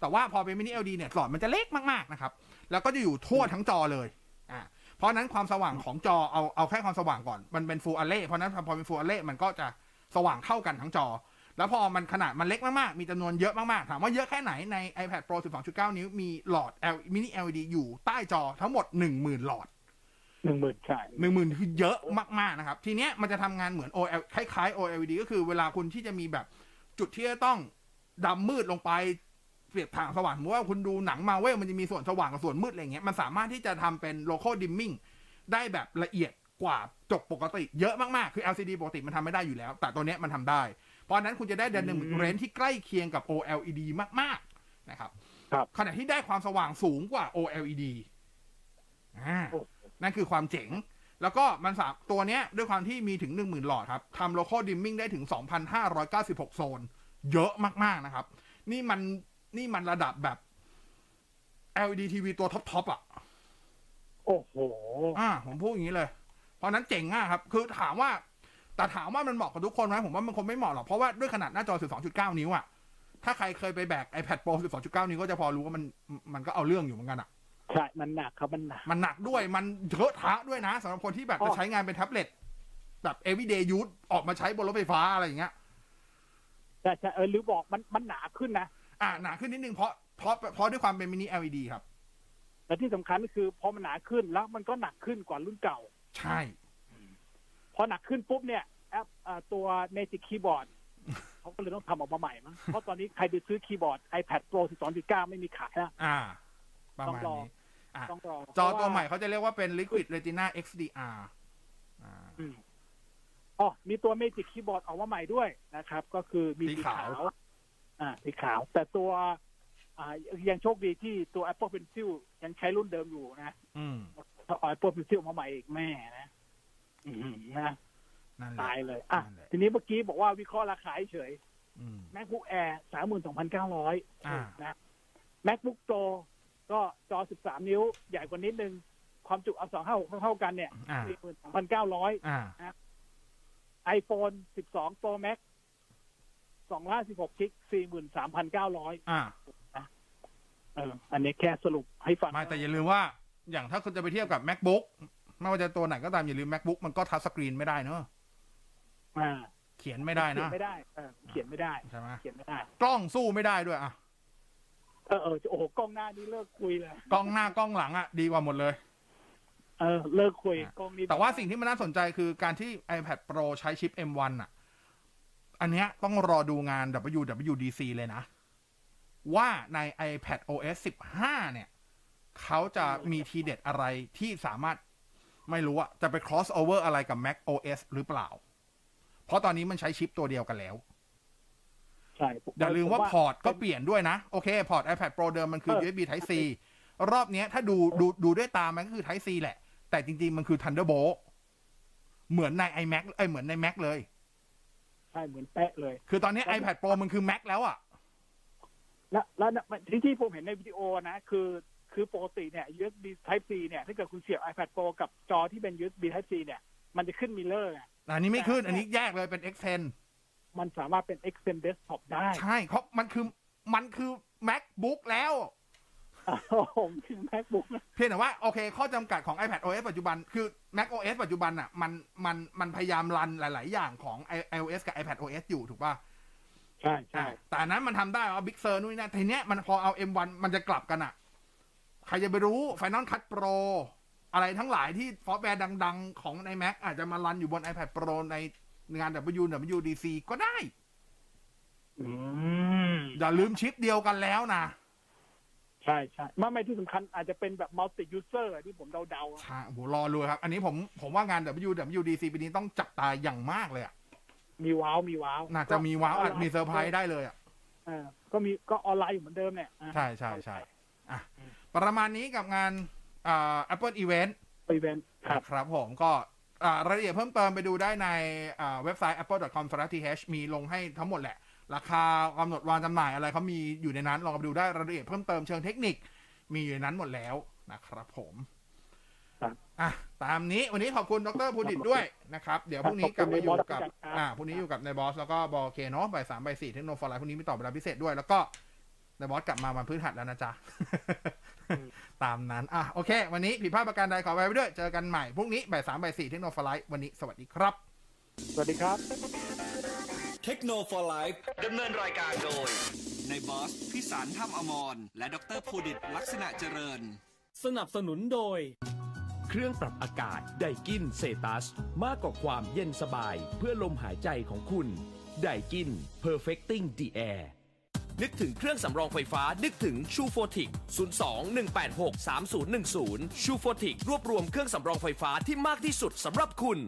แต่ว่าพอเป็นมินิ LED เนี่ยหลอดมันจะเล็กมากๆนะครับ แล้วก็จะอยู่ทั่วทั้งจอเลยอ่าเพราะฉะนั้นความสว่างของจอเอาเอาแค่ความสว่างก่อนมันเป็น Full Array เพราะฉะนั้นพอเป็น Full Array มันก็จะ สว่างเท่ากันทั้งจอ แล้วพอมันขนาดมันเล็กมากๆ มีจำนวนเยอะมากๆ ถามว่าเยอะแค่ไหนใน iPad Pro 12.9 นิ้วมีหลอด L mini LED อยู่ใต้จอทั้งหมด 10,000 หลอดหนึ่งหมื่นใช่หนึ่งหมื่นคือเยอะมากๆนะครับ ทีเนี้ยมันจะทำงานเหมือน OL คล้ายๆ OLED ก็คือเวลาคุณที่จะมีแบบจุดที่จะต้องดำมืดลงไปเปรียบทางสว่างสมมติว่าคุณดูหนังมาเวลมันจะมีส่วนสว่างกับส่วนมืดอะไรเงี้ยมันสามารถที่จะทำเป็น local dimming ได้แบบละเอียด กว่าจกปกติเยอะมากๆ คือ LCD ปกติมันทำไม่ได้อยู่แล้ว แต่ตัวเนี้ยมันทำได้ เพราะฉะนั้นคุณจะได้เดนหนึ่งเรนที่ใกล้เคียงกับ OLED มากๆนะครับครับขณะที่ได้ความสว่างสูงกว่า OLED อ่านั่นคือความเจ๋ง แล้วก็มันสามตัวเนี้ยด้วยความที่มีถึง 10,000 หลอดครับทำ local dimming ได้ถึง 2,596 โซน เยอะมาก ๆ นะครับ นี่มันนี่มันระดับแบบ LED TV ตัวท็อป ๆ อะ โอ้โห อ่า ผมพูดอย่างนี้เลย เพราะนั้นเจ๋งมากครับ คือถามว่า แต่ถามว่ามันเหมาะกับทุกคนไหมผมว่ามันคงไม่เหมาะหรอก เพราะว่าด้วยขนาดหน้าจอ 12.9 นิ้วอะถ้าใครเคยไปแบก iPad Pro 12.9 นิ้วก็จะพอรู้ว่ามันมันก็เอาเรื่องอยู่เหมือนกันอะใช่ มันหนักครับ มันหนัก มันหนักด้วย มันเถอะทะด้วยนะสำหรับคนที่แบบอ๋อจะใช้งานเป็นแท็บเล็ตแบบ everyday use ออกมาใช้บนรถไฟฟ้าอะไรอย่างเงี้ยใช่ใช่เออหรือบอกมันมันหนาขึ้นนะ อ่าหนาขึ้นนิดนึงเพราะเพราะเพราะด้วยความเป็นมินิ LED ครับและที่สำคัญก็คือพอมันหนาขึ้นแล้วมันก็หนักขึ้นกว่ารุ่นเก่า ใช่ พอหนักขึ้นปุ๊บเนี่ยแอปอ่าตัว Magic Keyboard เขาก็เลยต้องทำออกมาใหม่มั้งเพราะตอนนี้ใครไปซื้อคีย์บอร์ด iPad Pro 12.9 ไม่มีขายแล้วอ่า ประมาณต้องรอนี้อะต้องรอจอตัวใหม่เขาจะเรียกว่าเป็น Liquid Retina XDR อ่าอืมอ๋อ มีตัว Magic Keyboard ออกมาใหม่ด้วยนะครับ ก็คือมีสีสีขาวขาว อ่า สีขาว แต่ตัว อ่า ยังโชคดีที่ตัว Apple Pencil ยังใช้รุ่นเดิมอยู่นะ อืม ถ้าเอา Apple Pencil มาใหม่อีกแม่นะอืมนะนั่นแหละตายเลย อะนั่นแหละทีนี้เมื่อกี้บอกว่าวิเคราะห์ราคาเฉยอืม MacBook Air 32,900อ่านะ MacBook Pro ก็จอ13นิ้ว ใหญ่กว่านิดนึง ความจุเอา256เท่าๆกันเนี่ยอ่า42,900อ่า iPhone 12 Pro Max 256กิก43,900อ่าเอออันนี้แค่สรุปให้ฟัง ไม่แต่อย่าลืมว่า อย่างถ้าคุณจะไปเทียบกับ macbook ไม่ว่าจะตัวไหนก็ตามอย่าลืม macbook มันก็ทัชสกรีนไม่ได้เนอะอ่าเขียนไม่ได้เขียนะนไม่ได้เออเขียนไม่ได้ใช่ไหมเขียนไม่ได้ กล้องสู้ไม่ได้ด้วยอะเออเออโอ้โหกล้องหน้านี่เลิกคุยเลยกล้องหน้ากล้องหลังอะดีกว่าหมดเลย เออ เลิกคุยกล้องนี้แต่ว่าสิ่งที่มันน่าสนใจคือการที่ iPad Pro ใช้ชิป M1 อะ อันเนี้ยต้องรอดูงาน WWDC เลยนะ ว่าใน iPad OS 15 เนี่ย เขาจะมีทีเด็ดอะไรที่สามารถไม่รู้อะจะไป cross over อะไรกับ Mac OS หรือเปล่า เพราะตอนนี้มันใช้ชิปตัวเดียวกันแล้ว ใช่ผอย่าลืมว่าผพอร์ตก็เปลี่ยนด้วยนะ โอเค พอร์ต iPad Pro เดิมมันคือเออ USB Type C รอบเนี้ยถ้าดูดูดูด้วยตามันก็คือ Type C แหละ แต่จริง ๆ มันคือ Thunderbolt เหมือนใน iMac เอ้ยเหมือนใน Mac เลย ใช่ เหมือนแป๊ะเลย คือตอนนี้ iPad Pro มันคือ Mac แล้วอะและแล้วนะที่ที่ผมเห็นในวิดีโอนะ คือ คือปกติเนี่ย USB Type C เนี่ยถ้าเกิดคุณเสียบ iPad Pro กับจอที่เป็น USB Type C เนี่ย มันจะขึ้นมิเลอร์ไงอันนี้ไม่ขึ้น อันนี้แยกเลยเป็น Extend มันสามารถเป็น extend desktop ได้ ใช่เพราะมันคือมันคือ MacBook แล้วผมคือ MacBook นะเพียงแต่ว่า โอเค ข้อจำกัดของ iPad OS ปัจจุบันคือ Mac OS ปัจจุบันอะ มันมันมันพยายามรันหลาย ๆ อย่างของ iOS กับ iPad OS อยู่ถูกป่ะใช่ใช่อะแต่อันนั้นมันทำได้เอา Big Sur นู่นนนั่นทีเนี้ยมันพอเอา M1 มันจะกลับกันอะ ใครจะไปรู้ Final Cut Pro อะไรทั้งหลายที่ซอฟต์แวร์ดัง ๆ ของใน Mac อาจจะมารันอยู่บน iPad Pro ในงาน WWDC ก็ได้อืมอย่าลืมชิปเดียวกันแล้วนะ ใช่ใช่ไม่ไม่ที่สำคัญอาจจะเป็นแบบ multi user ที่ผมเดาๆอะใช่โอ้โหรอเลยครับ อันนี้ผมผมว่างาน WWDC ปีนี้ต้องจับตาอย่างมากเลยอะมีว้าว มีว้าวน่าจะมีว้าวก็อาจมีเซอร์ไพรส์ได้เลยอะเออก็มีก็ออนไลน์อยู่เหมือนเดิมเนี่ยอะใช่ใช่ใช่อะ ประมาณนี้กับงานอ่า Apple Event อีเวนต์ครับครับผมก็อ่ารายละเอียดเพิ่มเติมไปดูได้ในอ่าเว็บไซต์ apple.com/th มีลงให้ทั้งหมดแหละ ราคากำหนดวางจำหน่ายอะไรเขามีอยู่ในนั้นลองไปดูได้รายละเอียดเพิ่มเติมเชิงเทคนิค มีอยู่ในนั้นหมดแล้วนะครับผมครับอะตามนี้วันนี้ขอบคุณดรภูดิตด้วยนะครับ เดี๋ยวพรุ่งนี้กลับมาอยู่กับอ่าพรุ่งนี้อยู่กับนายบอส แล้วก็บอเคเนาะบ่ายสามบ่ายสี่เทคโนโลยีพรุ่งนี้มีต่อเวลาพิเศษด้วยแล้วก็นายบอสกลับมาวันพฤหัสแล้วนะจ๊ะ ตามนั้น อะ โอเค วันนี้ผิดพลาดประการใดขอไว้ไปด้วย เจอกันใหม่ พรุ่งนี้บ่ายสามบ่ายสี่เทคโนโลยีวันนี้ สวัสดีครับ สวัสดีครับ เทคโนโลยีดำเนินรายการโดย ในบอส พิสารถ้ำอมร และดรภูดิตลักษณะเจริญ สนับสนุนโดย เครื่องปรับอากาศไดกินเซตัส มากกว่าความเย็นสบาย เพื่อลมหายใจของคุณไดกิน perfecting the air นึกถึงเครื่องสำรองไฟฟ้า นึกถึงชูโฟติก02-186-3010 ชูโฟติกรวบรวมเครื่องสำรองไฟฟ้าที่มากที่สุดสำหรับคุณ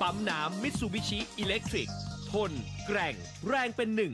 ปั๊มน้ำมิตซูบิชิอิเล็กทริก ทน แกร่ง แรงเป็นหนึ่ง